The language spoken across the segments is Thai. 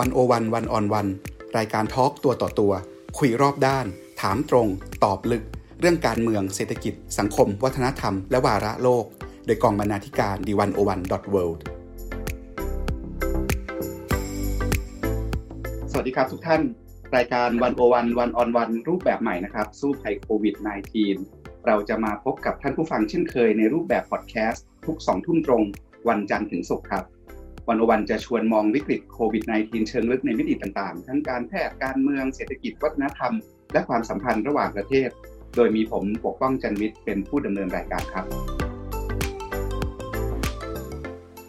วันโอวันวันออนวันรายการทอล์กตัวต่อตัว คุยรอบด้าน ถามตรง ตอบลึก เรื่องการเมืองเศรษฐกิจ สังคม วัฒนธรรม และวาระโลก โดยกองบรรณาธิการดีวันโอวันดอทเวิสวัสดีครับทุกท่านรายการวันโอวันวันออนวันรูปแบบใหม่นะครับ สู้ภัยโควิด -19 เราจะมาพบกับท่านผู้ฟังเช่นเคยในรูปแบบพอดแคสต์ทุกสองทุ่มตรง วันจันทร์ถึงศุกร์ครับ วันวันจะชวนมองวิกฤตโควิด -19 เชิงลึกในมิติต่างๆ ทั้งการแพทย์การเมืองเศรษฐกิจวัฒนธรรม และความสัมพันธ์ระหว่างประเทศ โดยมีผมปกป้องจันวิทย์เป็นผู้ดำเนินรายการครับ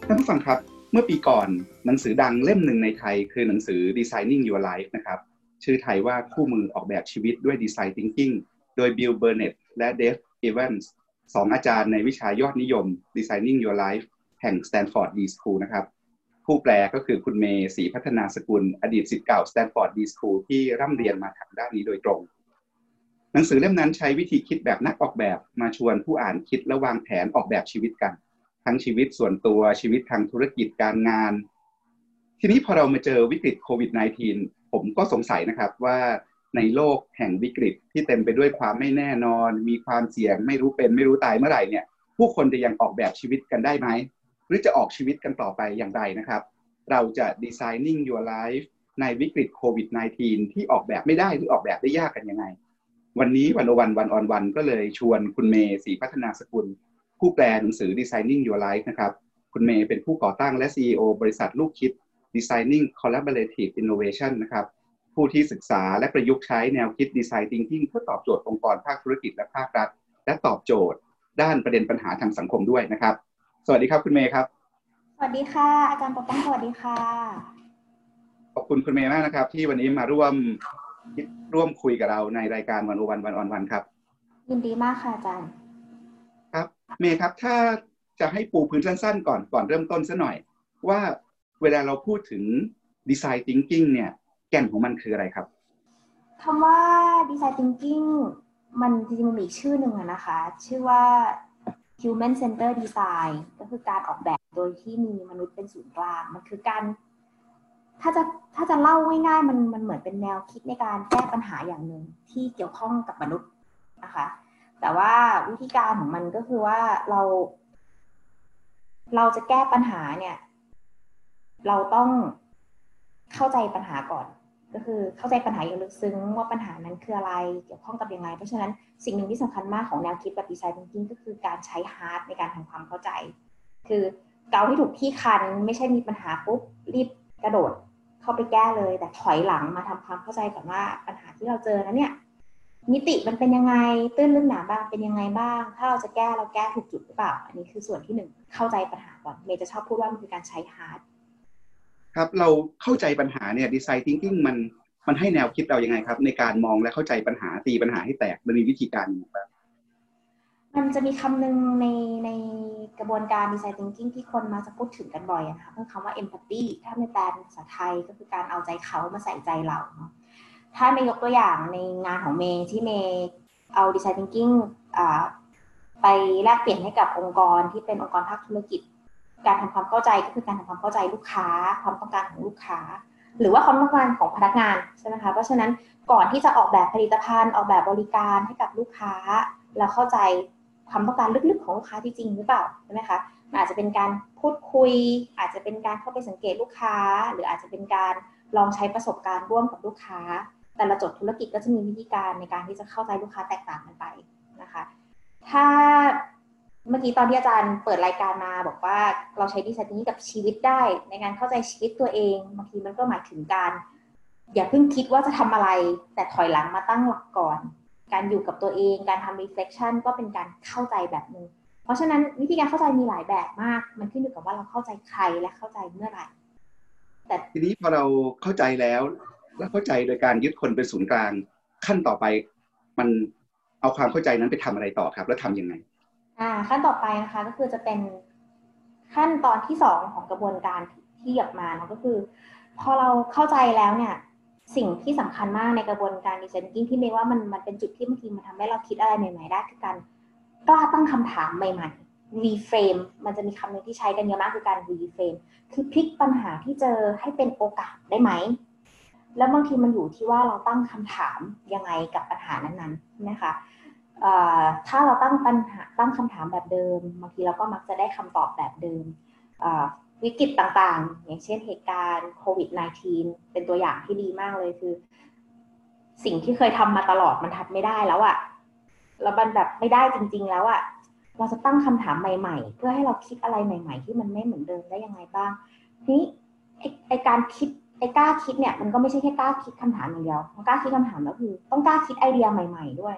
ท่านผู้ฟังครับเมื่อปีก่อนหนังสือดังเล่มหนึ่งในไทย คือหนังสือ Designing Your Life นะครับชื่อไทยว่าคู่มือออกแบบชีวิตด้วย Design Thinking โดย Bill Burnett และ Dave Evans สองอาจารย์ในวิชายอดนิยม Designing Your Life แห่ง Stanford D School นะครับ ผู้แปลก็คือคุณเมย์ศรีพัฒนาสกุล อดีตศิษย์เก่า Stanford D School ที่ร่ำเรียนมาทางด้านนี้โดยตรง หนังสือเล่มนั้นใช้วิธีคิดแบบนักออกแบบมาชวนผู้อ่านคิดและวางแผนออกแบบชีวิตกัน ทั้งชีวิตส่วนตัวชีวิตทางธุรกิจการงาน ทีนี้พอเรามาเจอวิกฤตโควิด -19 ผมก็สงสัยนะครับว่าในโลกแห่งวิกฤตที่เต็มไปด้วยความไม่แน่นอน มีความเสี่ยง ไม่รู้เป็นไม่รู้ตายเมื่อไหร่เนี่ย ผู้คนจะยังออกแบบชีวิตกันได้ไหม หรือจะออกชีวิตกันต่อไปอย่างไรนะครับ เราจะ designing your life ในวิกฤตโควิด -19 ที่ออกแบบไม่ได้หรือออกแบบได้ยากกันยังไง วันนี้วันอวันวันออนวันก็เลยชวนคุณเมย์ศรีพัฒนาสกุล ผู้แปลหนังสือ designing your life นะครับ คุณเมย์เป็นผู้ก่อตั้งและ CEO บริษัทลูกคิด designing collaborative innovation นะครับผู้ที่ศึกษาและประยุกต์ใช้แนวคิด design thinking เพื่อตอบโจทย์องค์กรภาคธุรกิจและภาครัฐ และตอบโจทย์ ด้านประเด็นปัญหาทางสังคมด้วยนะครับ สวัสดีครับคุณเมย์ครับ สวัสดีค่ะ อาจารย์ปกป้องสวัสดีค่ะ ขอบคุณคุณเมย์มากนะครับ ที่วันนี้มาร่วมร่วมคุยกับเราในรายการวันโอวันวันออนวันครับ ยินดีมากค่ะอาจารย์ ครับ เมย์ครับถ้าจะให้ปูพื้นสั้นๆ ก่อนก่อนเริ่มต้นซะหน่อย ว่าเวลาเราพูดถึงดีไซน์ทิงกิ้งเนี่ย แก่นของมันคืออะไรครับคำว่าดีไซน์ทิงกิ้งมันจริงๆมันมีชื่อหนึ่งนะคะ ชื่อว่า human center design ก็คือการออกแบบโดยที่มีมนุษย์เป็นศูนย์กลาง มันคือการ ถ้าจะถ้าจะเล่าง่ายๆมันมันเหมือนเป็นแนวคิดในการแก้ปัญหาอย่างหนึ่งที่เกี่ยวข้องกับมนุษย์นะคะ แต่ว่าวิธีการของมันก็คือว่าเรา เราจะแก้ปัญหาเนี่ย เราต้องเข้าใจปัญหาก่อน ก็คือเข้าใจปัญหาอย่างลึกซึ้งว่าปัญหานั้นคืออะไรเกี่ยวข้องกับยังไงเพราะฉะนั้นสิ่งหนึ่งที่สำคัญมากของแนวคิดแบบ design thinking ก็คือการใช้ heart ในการทำความเข้าใจ คือเกาที่ถูกที่คันไม่ใช่มีปัญหาปุ๊บรีบกระโดดเข้าไปแก้เลย แต่ถอยหลังมาทำความเข้าใจก่อนว่าปัญหาที่เราเจอนั้นเนี่ยมิติมันเป็นยังไงตื้นลึกหนาบางเป็นยังไงบ้าง ถ้าเราจะแก้เราแก้ถูกจุดหรือเปล่า อันนี้คือส่วนที่หนึ่งเข้าใจปัญหาก่อนเมย์จะชอบพูดว่ามันคือการใช้ heart ครับเราเข้าใจปัญหาเนี่ย design thinking มันมันให้แนวคิดเรายังไงครับ ในการมองและเข้าใจปัญหาตีปัญหาให้แตกมันมีวิธีการยังไงมันจะมีคำหนึ่งในในกระบวนการ design thinking ที่คนมักจะพูดถึงกันบ่อยนะคะคือคำว่า empathy ถ้าเมย์แปลเป็นภาษาไทยก็คือการเอาใจเขามาใส่ใจเราเนาะถ้าเมย์ยกตัวอย่างในงานของเมย์ที่เมย์เอาดีไซน์ทิงกิ้งไปแลกเปลี่ยนให้กับองค์กรที่เป็นองค์กรภาคธุรกิจ การทำความเข้าใจก็คือการทำความเข้าใจลูกค้า ความต้องการของลูกค้า หรือว่าความต้องการของพนักงานใช่ไหมคะเพราะฉะนั้นก่อนที่จะออกแบบผลิตภัณฑ์ ออกแบบบริการให้กับลูกค้า เราเข้าใจความต้องการลึกๆของลูกค้าที่จริงหรือเปล่าใช่ไหมคะอาจจะเป็นการพูดคุย อาจจะเป็นการเข้าไปสังเกตลูกค้า หรืออาจจะเป็นการลองใช้ประสบการณ์ร่วมกับลูกค้า แต่ละจดธุรกิจก็จะมีวิธีการในการที่จะเข้าใจลูกค้าแตกต่างกันไปนะคะ ถ้า เมื่อกี้ตอนที่อาจารย์เปิดรายการมาบอกว่าเราใช้ดีไซน์นี้กับชีวิตได้ ในการเข้าใจชีวิตตัวเองบางทีมันก็หมายถึงการ อย่าเพิ่งคิดว่าจะทำอะไร แต่ถอยหลังมาตั้งหลักก่อน การอยู่กับตัวเอง การทำ reflection ก็เป็นการเข้าใจแบบนึงเพราะฉะนั้นวิธีการเข้าใจมีหลายแบบมาก มันขึ้นอยู่กับว่าเราเข้าใจใครและเข้าใจเมื่อไหร่แต่ทีนี้พอเราเข้าใจแล้ว แล้วเข้าใจโดยการยึดคนเป็นศูนย์กลาง ขั้นต่อไปมันเอาความเข้าใจนั้นไปทำอะไรต่อครับ แล้วทํำยังไง ขั้นต่อไปนะคะก็คือจะเป็นขั้นตอนที่สองของกระบวนการที่หยับมาเนาะก็คือ พอเราเข้าใจแล้วเนี่ยสิ่งที่สำคัญมากในกระบวนการดีไซน์กิ้งที่เมย์ว่ามันมันเป็นจุดที่บางทีมันทำให้เราคิดอะไรใหม่ๆได้คือการกล้าตั้งคำถามใหม่ reframe มันจะมีคำหนึ่งที่ใช้กันเยอะมากคือการ reframe คือพลิกปัญหาที่เจอให้เป็นโอกาสได้ไหม แล้วบางทีมันอยู่ที่ว่าเราตั้งคำถามยังไงกับปัญหานั้นๆนะคะ ถ้าเราตั้งปัญหาตั้งคำถามแบบเดิมบางทีเราก็มักจะได้คำตอบแบบเดิมวิกฤตต่างๆ อย่างเช่นเหตุการณ์โควิด -19 เป็นตัวอย่างที่ดีมากเลยคือ สิ่งที่เคยทำมาตลอดมันทำไม่ได้แล้วอะ่ะแล้วมันแบบไม่ได้จริง ๆ แล้วอะ่ะเราจะตั้งคำถามใหม่ ๆ เพื่อให้เราคิดอะไรใหม่ ๆ ที่มันไม่เหมือนเดิมได้ยังไงบ้างนี้ไอการคิดไอกล้าคิดเนี่ยมันก็ไม่ใช่แค่กล้าคิดคำถามอย่างเดียวมันกล้าคิดคำถามแล้วคือ ต้องกล้าคิดไอเดียใหม่ ๆ ด้วย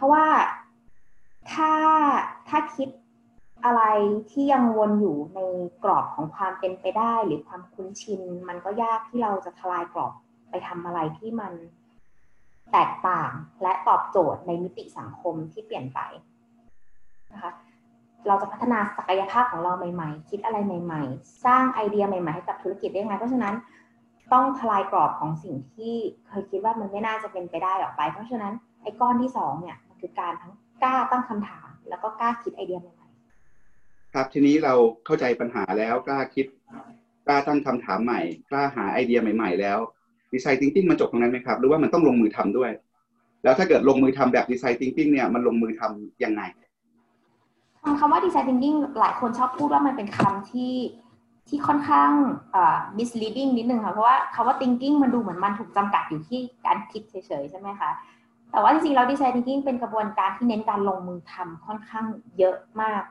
เพราะว่าถ้าถ้าคิดอะไรที่ยังวนอยู่ในกรอบของความเป็นไปได้ หรือความคุ้นชิน มันก็ยากที่เราจะทลายกรอบไปทำอะไรที่มันแตกต่างและตอบโจทย์ในมิติสังคมที่เปลี่ยนไปนะคะเราจะพัฒนาศักยภาพของเราใหม่ ๆ คิดอะไรใหม่ ๆ สร้างไอเดียใหม่ ๆ ให้กับธุรกิจได้ไง เพราะฉะนั้นต้องทลายกรอบของสิ่งที่เคยคิดว่ามันไม่น่าจะเป็นไปได้ออกไป เพราะฉะนั้นไอ้ก้อนที่สองเนี่ย คือการทั้งกล้าตั้งคำถาม แล้วก็กล้าคิดไอเดียใหม่ๆครับทีนี้เราเข้าใจปัญหาแล้วกล้าคิดกล้าตั้งคำถามใหม่ กล้าหาไอเดียใหม่ ๆ แล้ว design thinking มันจบตรงนั้นไหมครับ หรือว่ามันต้องลงมือทำด้วย แล้วถ้าเกิดลงมือทำแบบ design thinking เนี่ยมันลงมือทำยังไงคำว่า design thinking หลายคนชอบพูดว่ามันเป็นคำที่ที่ค่อนข้างอ่า misleading นิดนึงค่ะเพราะว่าคำว่า thinking มันดูเหมือนมันถูกจำกัดอยู่ที่การคิดเฉยๆใช่ไหมคะ แต่ว่าจริงๆแล้ว design thinking เป็นกระบวนการที่เน้นการลงมือทำค่อนข้างเยอะมาก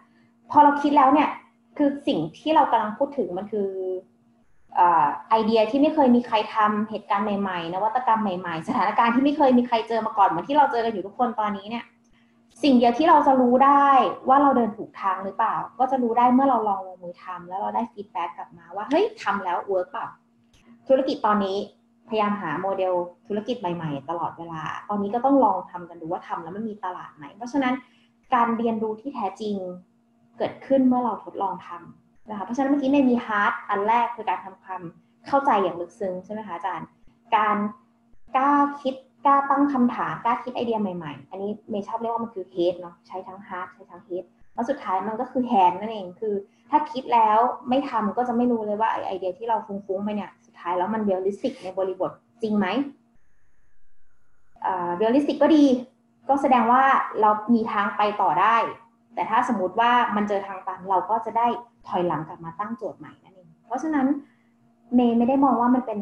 พอเราคิดแล้วเนี่ยคือสิ่งที่เรากำลังพูดถึงมันคือไอเดียที่ไม่เคยมีใครทำเหตุการณ์ใหม่ๆนวัตกรรมใหม่ๆ สถานการณ์ที่ไม่เคยมีใครเจอมาก่อนเหมือนที่เราเจอกันอยู่ทุกคนตอนนี้เนี่ย สิ่งเดียวที่เราจะรู้ได้ว่าเราเดินถูกทางหรือเปล่า ก็จะรู้ได้เมื่อเราลองลงมือทำแล้วเราได้ feedback กลับมาว่าเฮ้ยทำแล้ว work เปล่าธุรกิจตอนนี้ พยายามหาโมเดลธุรกิจใหม่ๆ ตลอดเวลา ตอนนี้ก็ต้องลองทำกันดูว่าทำแล้วมันมีตลาดไหนเพราะฉะนั้นการเรียนรู้ที่แท้จริงเกิดขึ้นเมื่อเราทดลองทำนะคะ เพราะฉะนั้นเมื่อกี้ในมี heart อันแรกคือการทำความเข้าใจอย่างลึกซึ้งใช่ไหมคะอาจารย์ การกล้าคิดกล้าตั้งคำถามกล้าคิดไอเดียใหม่ๆ อันนี้เมย์ชอบเรียกว่ามันคือ head เนาะ ใช้ทั้ง heart ใช้ทั้ง head แล้วสุดท้ายมันก็คือ hand นั่นเอง คือ ถ้าคิดแล้วไม่ทำก็จะไม่รู้เลยว่าไอเดียที่เราฟุ้งๆไปเนี่ย ท้ายแล้วมัน realistic ในบริบทจริงไหม realistic ก็ดี ก็แสดงว่าเรามีทางไปต่อได้ แต่ถ้าสมมติว่ามันเจอทางตันเราก็จะได้ถอยหลังกลับมาตั้งโจทย์ใหม่นั่นเอง เพราะฉะนั้นเมย์ไม่ได้มองว่ามันเป็น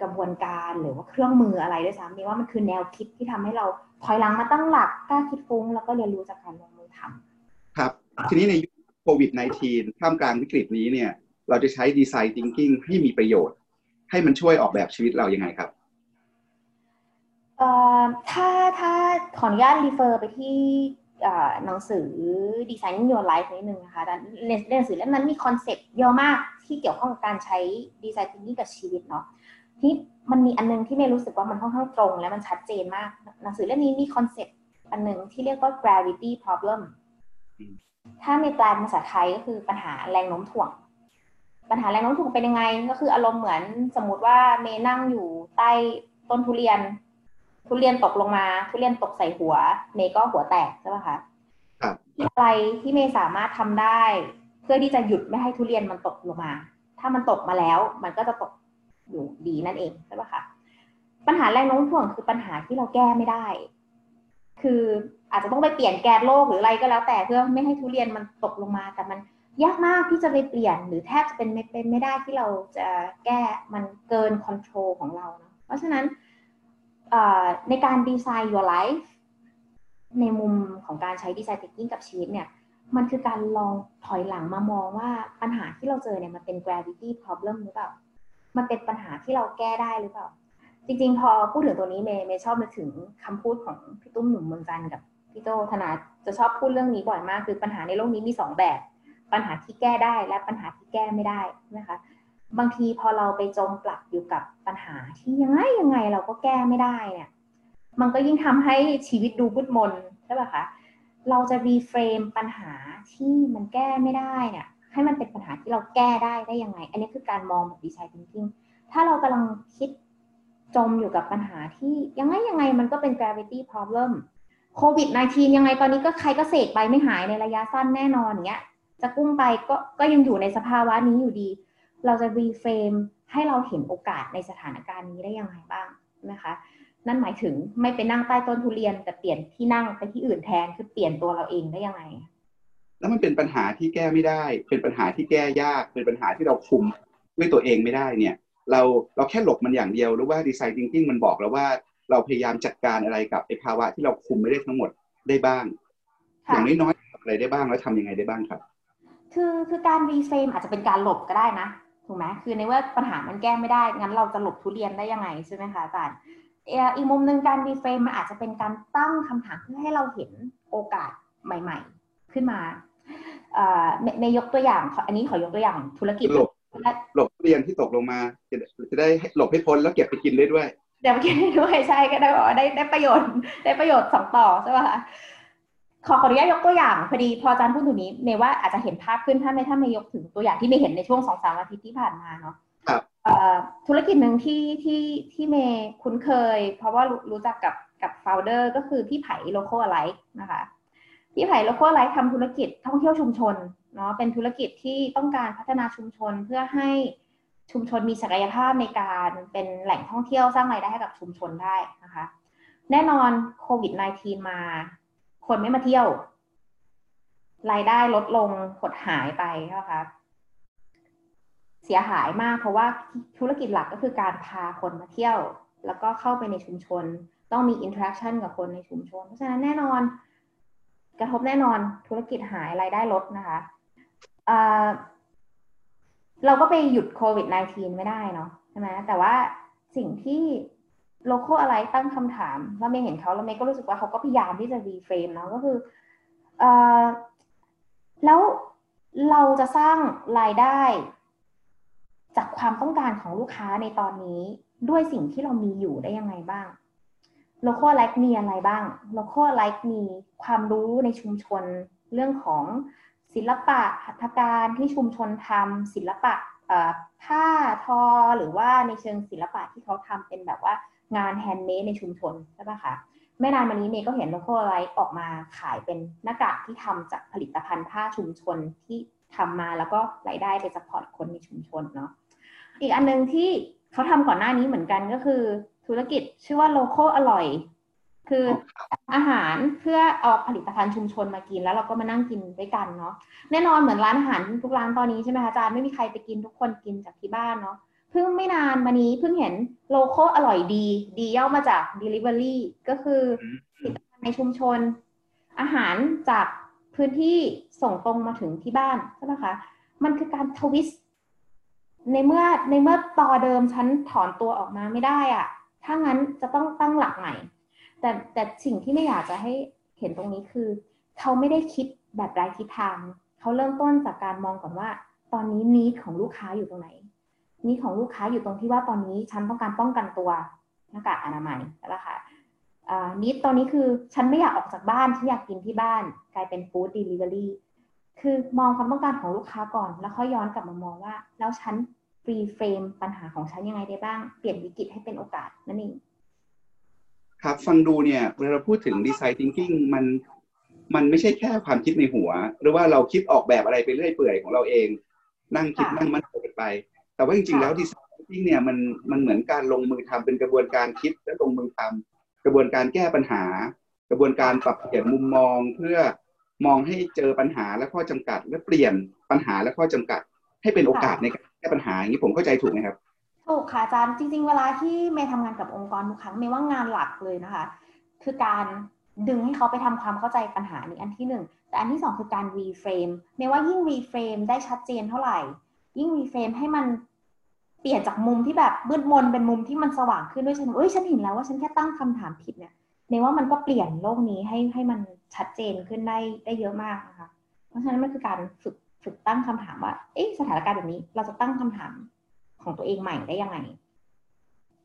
กระบวนการหรือว่าเครื่องมืออะไรด้วยซ้ำเมย์ว่ามันคือแนวคิดที่ทำให้เราถอยหลังมาตั้งหลักกล้าคิดฟุ้งแล้วก็เรียนรู้จากการลงมือทำครับ ทีนี้ในยุคโควิด -19 ท่ามกลางวิกฤตนี้เนี่ย เราจะใช้ design thinking ให้มีประโยชน์ ให้มันช่วยออกแบบชีวิตเรายังไงครับเอ่อถ้าถ้าขออนุญาต refer ไปที่หนังสือ Designing Your Life นิดนึงนะคะในหนังสือเล่มนั้นมีคอนเซ็ปต์เยอะมากที่เกี่ยวข้องกับการใช้ design thinking กับชีวิตเนาะแต่มันมีอันนึงที่เมย์รู้สึกว่ามันค่อนข้างตรง และมันชัดเจนมาก หนังสือเล่มนี้มีคอนเซ็ปต์อันหนึ่งที่เรียกว่า gravity problem ถ้าในแปลภาษาไทยก็คือปัญหาแรงโน้มถ่วง ปัญหาแรงโน้มถ่วงเป็นยังไง ก็คืออารมณ์เหมือนสมมติว่าเมย์นั่งอยู่ใต้ต้นทุเรียน ทุเรียนตกลงมา ทุเรียนตกใส่หัว เมย์ก็หัวแตกใช่ไหมคะที่อะไรที่เมย์สามารถทำได้ เพื่อที่จะหยุดไม่ให้ทุเรียนมันตกลงมา ถ้ามันตกมาแล้ว มันก็จะตกอยู่ดีนั่นเองใช่ปะคะปัญหาแรงโน้มถ่วงคือปัญหาที่เราแก้ไม่ได้ คืออาจจะต้องไปเปลี่ยนแกนโลกหรืออะไรก็แล้วแต่เพื่อไม่ให้ทุเรียนมันตกลงมาแต่มัน ยากมากที่จะไปเปลี่ยน หรือแทบจะเป็นไม่เป็นไม่ได้ที่เราจะแก้มันเกินคอนโทรลของเราเนาะเพราะฉะนั้นในการดีไซน์ your life ในมุมของการใช้ดีไซน์ thinking กับชีวิตเนี่ย มันคือการลองถอยหลังมามองว่าปัญหาที่เราเจอเนี่ยมันเป็น gravity problem หรือเปล่า มันเป็นปัญหาที่เราแก้ได้หรือเปล่า จริงๆ พอพูดถึงตัวนี้เมย์เมย์ชอบนึกถึงคำพูดของพี่ตุ้มหนุ่มเมืองจันกับพี่โตธนาจะชอบพูดเรื่องนี้บ่อยมาก คือปัญหาในโลกนี้มีสองแบบ ปัญหาที่แก้ได้และปัญหาที่แก้ไม่ได้นะคะบางทีพอเราไปจมปลักอยู่กับปัญหาที่ยังไงยังไงเราก็แก้ไม่ได้เนี่ยมันก็ยิ่งทำให้ชีวิตดูมืดมนใช่ป่ะคะเราจะ reframe ปัญหาที่มันแก้ไม่ได้เนี่ยให้มันเป็นปัญหาที่เราแก้ได้ได้ยังไง อันนี้คือการมองแบบดีไซน์ทิงกิ้งถ้าเรากำลังคิดจมอยู่กับปัญหาที่ยังไงยังไงมันก็เป็น gravity problem โควิด -19 ยังไงตอนนี้ก็ใครก็เสกไปไม่หายในระยะสั้นแน่นอนอย่างเงี้ย จะกุ้งไปก็ก็ยังอยู่ในสภาวะนี้อยู่ดี เราจะรีเฟรมให้เราเห็นโอกาสในสถานการณ์นี้ได้ยังไงบ้างนะคะนั่นหมายถึงไม่ไปนั่งใต้ต้นทุเรียนแต่เปลี่ยนที่นั่งไปที่อื่นแทนคือเปลี่ยนตัวเราเองได้ยังไง แล้วมันเป็นปัญหาที่แก้ไม่ได้ เป็นปัญหาที่แก้ยาก เป็นปัญหาที่เราคุมด้วยตัวเองไม่ได้เนี่ย เราเราแค่หลบมันอย่างเดียวหรือว่าดีไซน์ thinking มันบอกแล้วว่าเราพยายามจัดการอะไรกับไอ้ภาวะที่เราคุมไม่ได้ทั้งหมดได้บ้าง อย่างน้อยๆอะไรได้บ้างแล้วทำยังไงได้บ้างครับ คือคือการ reframe อาจจะเป็นการหลบก็ได้นะถูกไหมคือในว่าปัญหามันแก้ไม่ได้ งั้นเราจะหลบทุเรียนได้ยังไงใช่ไหมคะอาจารย์อีกมุมหนึ่งการ reframe มันอาจจะเป็นการตั้งคำถามเพื่อให้เราเห็นโอกาสใหม่ ๆ ขึ้นมาในยกตัวอย่าง อันนี้ขอยกตัวอย่างธุรกิจหลบหลบทุเรียนที่ตกลงมา จะจะได้หลบให้พ้นแล้วเก็บไปกินได้ด้วยเดี๋ยวไปกินได้ด้วยใช่ก็ได้บอกว่าได้ได้ประโยชน์ได้ประโยชน์สองต่อใช่ป่ะคะ ขอขออนุญาตยกตัวอย่างพอดีพออาจารย์พูดถึงนี้เมย์ว่าอาจจะเห็นภาพขึ้นถ้าไม่ถ้าไม่ยกถึงตัวอย่างที่เมย์เห็นในช่วงสองสามอาทิตย์ที่ผ่านมาเนาะครับธุรกิจหนึ่งที่ที่ที่เมย์คุ้นเคย เพราะว่ารู้จักกับกับโฟลเดอร์ก็คือพี่ไผ่โลโก้อะไรนะคะพี่ไผ่โลโก้อะไรทำธุรกิจท่องเที่ยวชุมชนเนาะเป็นธุรกิจที่ต้องการพัฒนาชุมชนเพื่อให้ชุมชนมีศักยภาพในการเป็นแหล่งท่องเที่ยวสร้างรายได้ให้กับชุมชนได้นะคะ แน่นอนโควิด -19 มา คนไม่มาเที่ยว รายได้ลดลงหดหายไปนะคะเสียหายมากเพราะว่าธุรกิจหลักก็คือการพาคนมาเที่ยว แล้วก็เข้าไปในชุมชน ต้องมี interaction กับคนในชุมชน เพราะฉะนั้นแน่นอน กระทบแน่นอนธุรกิจหายรายได้ลดนะคะเราก็ไปหยุดโควิด -19 ไม่ได้เนาะใช่ไหมแต่ว่าสิ่งที่ Local Alike ตั้งคำถามแล้วเมย์เห็นเขาแล้วเมย์ก็รู้สึกว่าเขาก็พยายามที่จะ reframe เนาะก็คือเออแล้วเราจะสร้างรายได้ จากความต้องการของลูกค้าในตอนนี้ด้วยสิ่งที่เรามีอยู่ได้ยังไงบ้าง Local Alike มีอะไรบ้าง Local Alike มีความรู้ในชุมชนเรื่องของศิลปะหัตถการที่ชุมชนทำศิลปะผ้าทอหรือว่าในเชิงศิลปะที่เขาทำเป็นแบบว่า งานแฮนด์เมดในชุมชนใช่ปะคะไม่นานมานี้เมย์ก็เห็น Local Alike ออกมาขายเป็นหน้ากากที่ทำจากผลิตภัณฑ์ผ้าชุมชนที่ทำมาแล้วก็รายได้ไป support คนในชุมชนเนาะอีกอันนึงที่เขาทำก่อนหน้านี้เหมือนกันก็คือธุรกิจชื่อว่า Local อร่อย คืออาหารเพื่อเอาผลิตภัณฑ์ชุมชนมากินแล้วเราก็มานั่งกินด้วยกันเนาะแน่นอนเหมือนร้านอาหารทุกร้านตอนนี้ใช่ไหมคะอาจารย์ไม่มีใครไปกินทุกคนกินจากที่บ้านเนาะ เพิ่งไม่นานมานี้เพิ่งเห็นLocal อร่อย D D ย่อมาจาก Delivery ก็คือผลิตภัณฑ์ในชุมชน อาหารจากพื้นที่ส่งตรงมาถึงที่บ้านใช่ไหมคะ มันคือการ twist ในเมื่อในเมื่อต่อเดิมฉันถอนตัวออกมาไม่ได้อะถ้างั้นจะต้องตั้งหลักใหม่ แต่แต่สิ่งที่เมย์อยากจะให้เห็นตรงนี้คือ เขาไม่ได้คิดแบบไร้ทิศทาง เขาเริ่มต้นจากการมองก่อนว่า ตอนนี้นี้ของลูกค้าอยู่ตรงไหน นี้ของลูกค้าอยู่ตรงที่ว่าตอนนี้ฉันต้องการป้องกันตัวหน้ากากอนามัยใช่ไหมคะ need ตอนนี้คือฉันไม่อยากออกจากบ้านฉันอยากกินที่บ้าน กลายเป็น food delivery คือมองความต้องการของลูกค้าก่อน แล้วค่อยย้อนกลับมามองว่า แล้วฉัน reframe ปัญหาของฉันยังไงได้บ้าง เปลี่ยนวิกฤตให้เป็นโอกาสนั่นเองครับฟังดูเนี่ยเวลาเราพูดถึง design thinking มันมันไม่ใช่แค่ความคิดในหัว หรือว่าเราคิดออกแบบอะไรไปเรื่อยเปื่อยของเราเอง นั่งคิดนั่งมันโกันไป แต่ว่าจริงๆแล้วดีไซน์ทิงกิ้งเนี่ยมันมันเหมือนการลงมือทำเป็นกระบวนการคิดและลงมือทำกระบวนการแก้ปัญหา กระบวนการปรับเปลี่ยนมุมมองเพื่อมองให้เจอปัญหาและข้อจำกัด และเปลี่ยนปัญหาและข้อจำกัด ให้เป็นโอกาสในการแก้ปัญหาอย่างนี้ผมเข้าใจถูกไหมครับถูกค่ะอาจารย์จริง ๆ เวลาที่เมย์ทำงานกับองค์กรทุกครั้งเมย์ว่างานหลักเลยนะคะ คือการดึงให้เขาไปทำความเข้าใจปัญหานี้อันที่หนึ่งแต่อันที่สองคือการ reframe เมย์ว่ายิ่ง reframe ได้ชัดเจนเท่าไหร่ ยิ่ง reframe ให้มันเปลี่ยนจากมุมที่แบบมืดมนเป็นมุมที่มันสว่างขึ้นด้วยฉันเอ้ยฉันเห็นแล้วว่าฉันแค่ตั้งคำถามผิดเนี่ยเมย์ว่ามันก็เปลี่ยนโลกนี้ให้ให้มันชัดเจนขึ้นได้ได้เยอะมากนะคะ เพราะฉะนั้นมันคือการฝึกฝึกตั้งคำถามว่า เอ๊ะสถานการณ์แบบนี้เราจะตั้งคำถามของตัวเองใหม่ได้ยังไง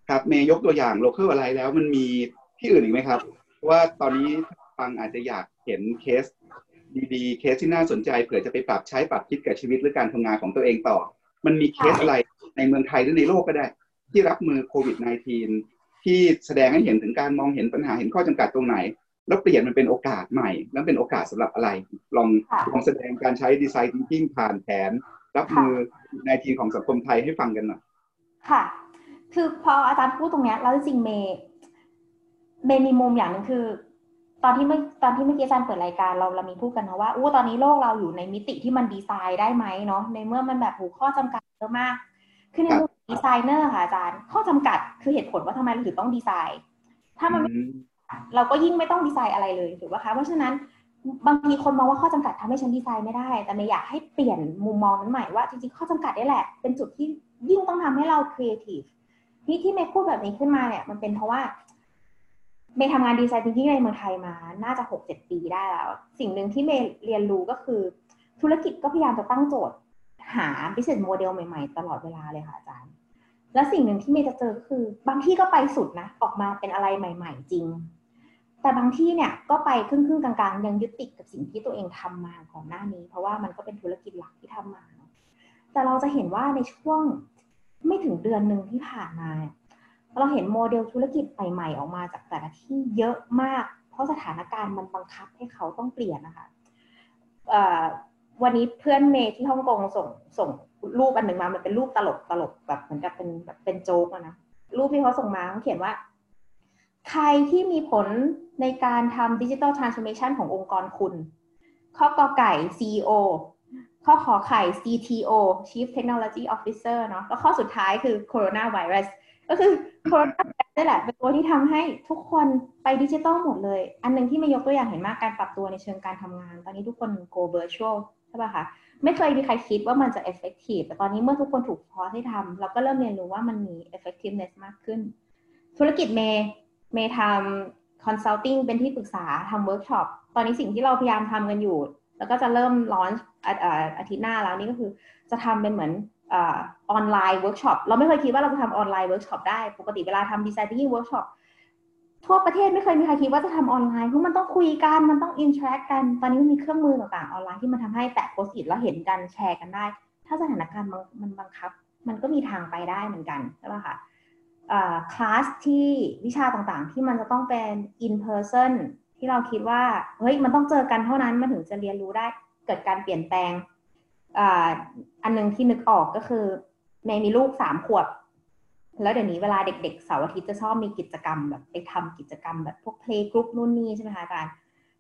ครับเมย์ยกตัวอย่าง Local Alike แล้วมันมีที่อื่นอีกไหมครับ ว่าตอนนี้ฟังอาจจะอยากเห็นเคส ดีๆ เคสที่น่าสนใจเผื่อจะไปปรับใช้ปรับคิดกับชีวิตหรือการทำงานของตัวเองต่อ มันมีเคสอะไรในเมืองไทยหรือในโลกก็ได้ ที่รับมือโควิด -19 ที่แสดงให้เห็นถึงการมองเห็นปัญหาเห็นข้อจำกัดตรงไหน แล้วเปลี่ยนมันเป็นโอกาสใหม่ แล้วเป็นโอกาสสำหรับอะไร ลองลองแสดงการใช้ design thinking ผ่านแผน รับมือในทีของสังคมไทยให้ฟังกันหน่อยค่ะ คือพออาจารย์พูดตรงนี้แล้วจริงเมย์เมย์มีมุมอย่างหนึ่งคือ ตอนที่เมื่อตอนที่เมื่อกี้อาจารย์เปิดรายการเราเรามีพูดกันนะว่าอู้ตอนนี้โลกเราอยู่ในมิติที่มันดีไซน์ได้ไหมเนาะในเมื่อมันแบบหูข้อจำกัดเยอะมาก คือในมุมดีไซเนอร์ค่ะอาจารย์ ข้อจำกัดคือเหตุผลว่าทำไมเราถึงต้องดีไซน์ ถ้ามันเราก็ยิ่งไม่ต้องดีไซน์อะไรเลยถูกไหมคะเพราะฉะนั้นบางทีคนมองว่าข้อจำกัดทำให้ฉันดีไซน์ไม่ได้ แต่เมย์อยากให้เปลี่ยนมุมมองนั้นใหม่ว่าจริงๆข้อจำกัดนี่แหละ เป็นจุดที่ยิ่งต้องทำให้เราครีเอทีฟที่ที่เมย์พูดแบบนี้ขึ้นมาเนี่ยมันเป็นเพราะว่า เมย์ทำงาน design thinking ในเมืองไทยมา น่าจะหกเจ็ดปีได้แล้ว สิ่งหนึ่งที่เมย์เรียนรู้ก็คือ ธุรกิจก็พยายามจะตั้งโจทย์ หา business model ใหม่ๆ ตลอดเวลาเลยค่ะอาจารย์ และสิ่งหนึ่งที่เมย์จะเจอคือ บางที่ก็ไปสุดนะ ออกมาเป็นอะไรใหม่ ๆ จริง แต่บางที่เนี่ยก็ไปครึ่งๆกลางๆ ยังยึดติดกับสิ่งที่ตัวเองทำมาของหน้านี้ เพราะว่ามันก็เป็นธุรกิจหลักที่ทำมา แต่เราจะเห็นว่าในช่วงไม่ถึงเดือนหนึ่งที่ผ่านมาเเราเห็นโมเดลธุรกิจใหม่ๆออกมาจากแต่ละที่เยอะมาก เพราะสถานการณ์มันบังคับให้เขาต้องเปลี่ยนนะคะวันนี้เพื่อนเมย์ที่ฮ่องกงส่งส่งรูปอันหนึ่งมา มันเป็นรูปตลกตลกแบบเหมือนกับเป็นแบบเป็นโจ๊กนะ รูปที่เขาส่งมาเขาเขียนว่า ใครที่มีผลในการทำดิจิทัลทรานส์โอมชันขององค์กรคุณ ข้อกอไก่ CEO ข้อขอไข่ CTO Chief Technology Officer เนาะ แล้วข้อสุดท้ายคือ Coronavirus ก็คือโคโรนานี่แหละเป็นตัวที่ทำให้ทุกคนไปดิจิตอลหมดเลย อันหนึ่งที่ไม่ยกตัวอย่างเห็นมากการปรับตัวในเชิงการทำงาน ตอนนี้ทุกคน go virtual ใช่ป่ะคะไม่เคยมีใครคิดว่ามันจะ effective แต่ตอนนี้เมื่อทุกคนถูกพอให้ทำเราก็เริ่มเรียนรู้ว่ามันมี effectiveness มากขึ้น ธุรกิจเมย์เมย์ทำ consulting เป็นที่ปรึกษาทำ workshop ตอนนี้สิ่งที่เราพยายามทำกันอยู่ แล้วก็จะเริ่ม launch อาทิตย์หน้าแล้วนี่ก็คือจะทำเป็นเหมือน ออนไลน์เวิร์กช็อปเราไม่เคยคิดว่าเราจะทำออนไลน์เวิร์กช็อปได้ ปกติเวลาทำ design thinking workshop ทั่วประเทศไม่เคยมีใครคิดว่าจะทำออนไลน์เพราะมันต้องคุยกันมันต้อง interact กัน ตอนนี้มันมีเครื่องมือต่างๆออนไลน์ที่มันทำให้แปะ Post-it แล้วเห็นกันแชร์กันได้ ถ้าสถานการณ์มันบังคับ มันก็มีทางไปได้เหมือนกันใช่ไหมคะคลาสที่วิชาต่างๆ ที่มันจะต้องเป็น in person ที่เราคิดว่าเฮ้ยมันต้องเจอกันเท่านั้นมันถึงจะเรียนรู้ได้เกิดการเปลี่ยนแปลง อันนึงที่นึกออกก็คือเมย์มีลูกสามขวบ แล้วเดี๋ยวนี้เวลาเด็กๆเสาร์อาทิตย์จะชอบมีกิจกรรมแบบไปทำกิจกรรมแบบพวกเพลงกรุ๊ปนู่นนี่ใช่ไหมคะอาจารย์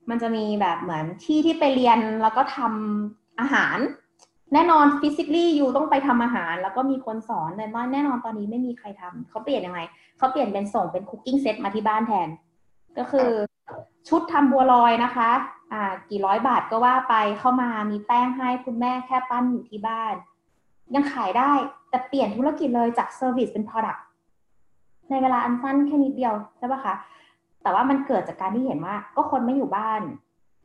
มันจะมีแบบเหมือนที่ที่ไปเรียนแล้วก็ทำอาหาร แน่นอน physically you ต้องไปทำอาหาร แล้วก็มีคนสอนแต่แน่นอนตอนนี้ไม่มีใครทำเขาเปลี่ยนยังไงเขาเปลี่ยนเป็นส่งเป็น cooking set มาที่บ้านแทน ก็คือชุดทำบัวลอยนะคะ กี่ร้อยบาทก็ว่าไปเข้ามามีแป้งให้คุณแม่แค่ปั้นอยู่ที่บ้าน ยังขายได้แต่เปลี่ยนธุรกิจเลยจาก service เป็น Product ในเวลาอันสั้นแค่นิดเดียวใช่ปะคะแต่ว่ามันเกิดจากการที่เห็นว่าก็คนไม่อยู่บ้าน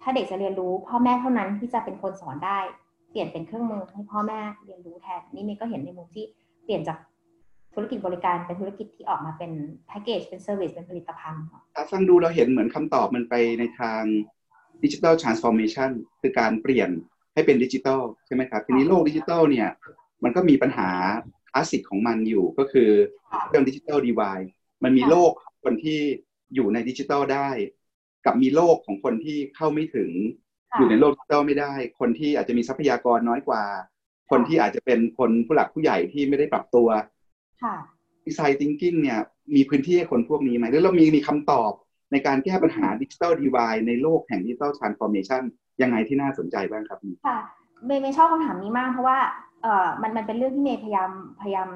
ถ้าเด็กจะเรียนรู้พ่อแม่เท่านั้นที่จะเป็นคนสอนได้ เปลี่ยนเป็นเครื่องมือให้พ่อแม่เรียนรู้แทนนี่เมย์ก็เห็นในมุมที่เปลี่ยนจากธุรกิจบริการเป็นธุรกิจที่ออกมาเป็นแพ็กเกจเป็น service เป็นผลิตภัณฑ์ค่ะฟังดูเราเห็นเหมือนคำตอบมันไปในทาง digital transformation คือการเปลี่ยนให้เป็นดิจิทัลใช่ไหมครับทีนี้โลกดิจิทัลเนี่ยมันก็มีปัญหาคลาสสิกของมันอยู่ก็คือเรื่อง digital divide มันมีโลกคนที่อยู่ในดิจิทัลได้ กับมีโลกของคนที่เข้าไม่ถึง อยู่ในโลกดิจิทัลไม่ได้ คนที่อาจจะมีทรัพยากรน้อยกว่า คนที่อาจจะเป็นคนผู้หลักผู้ใหญ่ที่ไม่ได้ปรับตัว design thinking เนี่ยมีพื้นที่ให้คนพวกนี้ไหมหรือเรามีมีคำตอบ ในการแก้ปัญหา digital divide ในโลกแห่ง digital transformation ยังไงที่น่าสนใจบ้างครับค่ะเมย์ชอบคำถามนี้มากเพราะว่าเอ่อมันมันเป็นเรื่องที่เมย์พยายามพยายาม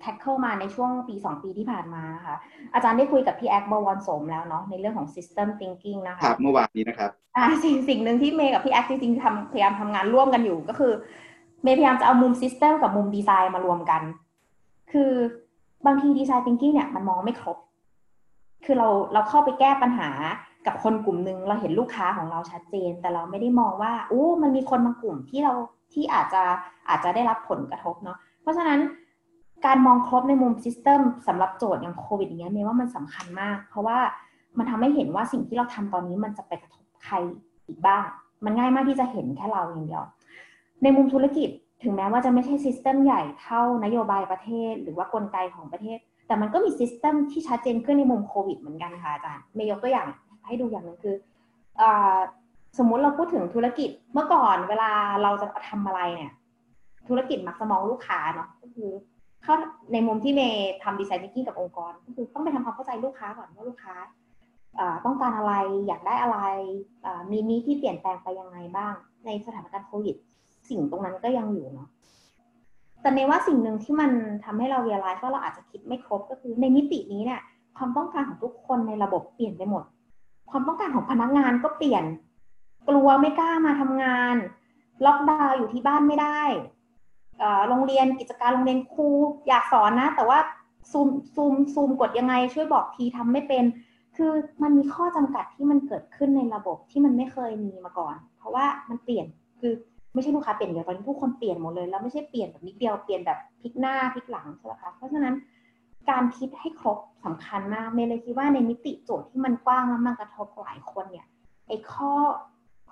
tackle มาในช่วงปีสองปีที่ผ่านมาค่ะ อาจารย์ได้คุยกับพี่แอคบวรสมแล้วเนาะในเรื่องของ system thinking นะคะครับเมื่อวานนี้นะครับอ่าสิ่งสิ่งหนึ่งที่เมย์กับพี่แอคจริงๆทำพยายามทำงานร่วมกันอยู่ก็คือ เมย์พยายามจะเอามุม system กับมุมดีไซน์มารวมกัน คือบางที design thinking เนี่ยมันมองไม่ครบ คือเราเราเข้าไปแก้ปัญหากับคนกลุ่มหนึ่งเราเห็นลูกค้าของเราชัดเจน แต่เราไม่ได้มองว่าโอ้มันมีคนบางกลุ่มที่เราที่อาจจะอาจจะได้รับผลกระทบเนาะเพราะฉะนั้นการมองครบในมุม system สำหรับโจทย์อย่างโควิดอย่างเงี้ยเมย์ว่ามันสำคัญมาก เพราะว่ามันทำให้เห็นว่าสิ่งที่เราทำตอนนี้มันจะไปกระทบใครอีกบ้าง มันง่ายมากที่จะเห็นแค่เราอย่างเดียว ในมุมธุรกิจถึงแม้ว่าจะไม่ใช่ system ใหญ่เท่านโยบายประเทศ หรือว่ากลไกของประเทศ แต่มันก็มี system ที่ชัดเจนขึ้นในมุมโควิดเหมือนกันค่ะอาจารย์เมย์ยกตัวอย่างให้ดูอย่างหนึ่งคืออสมมุติเราพูดถึงธุรกิจเมื่อก่อนเวลาเราจะทำอะไรเนี่ย ธุรกิจมักจะมองลูกค้าเนาะก็คือเข้าในมุมที่เมย์ทำดีไซน์ทิงกิ้งกับองค์กรก็คือต้องไปทำความเข้าใจลูกค้าก่อนว่าลูกค้าต้องการอะไรอยากได้อะไรมีนี้ที่เปลี่ยนแปลงไปยังไงบ้าง ในสถานการณ์โควิด สิ่งตรงนั้นก็ยังอยู่เนาะ แต่ในว่าสิ่งหนึ่งที่มันทำให้เราเรียลไลซ์ว่าเราอาจจะคิดไม่ครบก็คือในมิตินี้เนี่ยความต้องการของทุกคนในระบบเปลี่ยนไปหมด ความต้องการของพนักงานก็เปลี่ยน กลัวไม่กล้ามาทำงาน ล็อกดาวน์อยู่ที่บ้านไม่ได้โรงเรียนกิจการโรงเรียนครูอยากสอนนะ แต่ว่าซูมซูมซูมกดยังไง ช่วยบอกทีทำไม่เป็น คือมันมีข้อจำกัดที่มันเกิดขึ้นในระบบที่มันไม่เคยมีมาก่อน เพราะว่ามันเปลี่ยนคือ ไม่ใช่ลูกค้าเปลี่ยนเดียวตอนนี้ทุกคนเปลี่ยนหมดเลยแล้วไม่ใช่เปลี่ยนแบบนิดเดียวเปลี่ยนแบบพลิกหน้าพลิกหลังใช่ไหมคะเพราะฉะนั้นการคิดให้ครบสำคัญมากเมย์เลยคิดว่าในมิติโจทย์ที่มันกว้างแล้วมันกระทบหลายคนเนี่ยไอ้ข้อ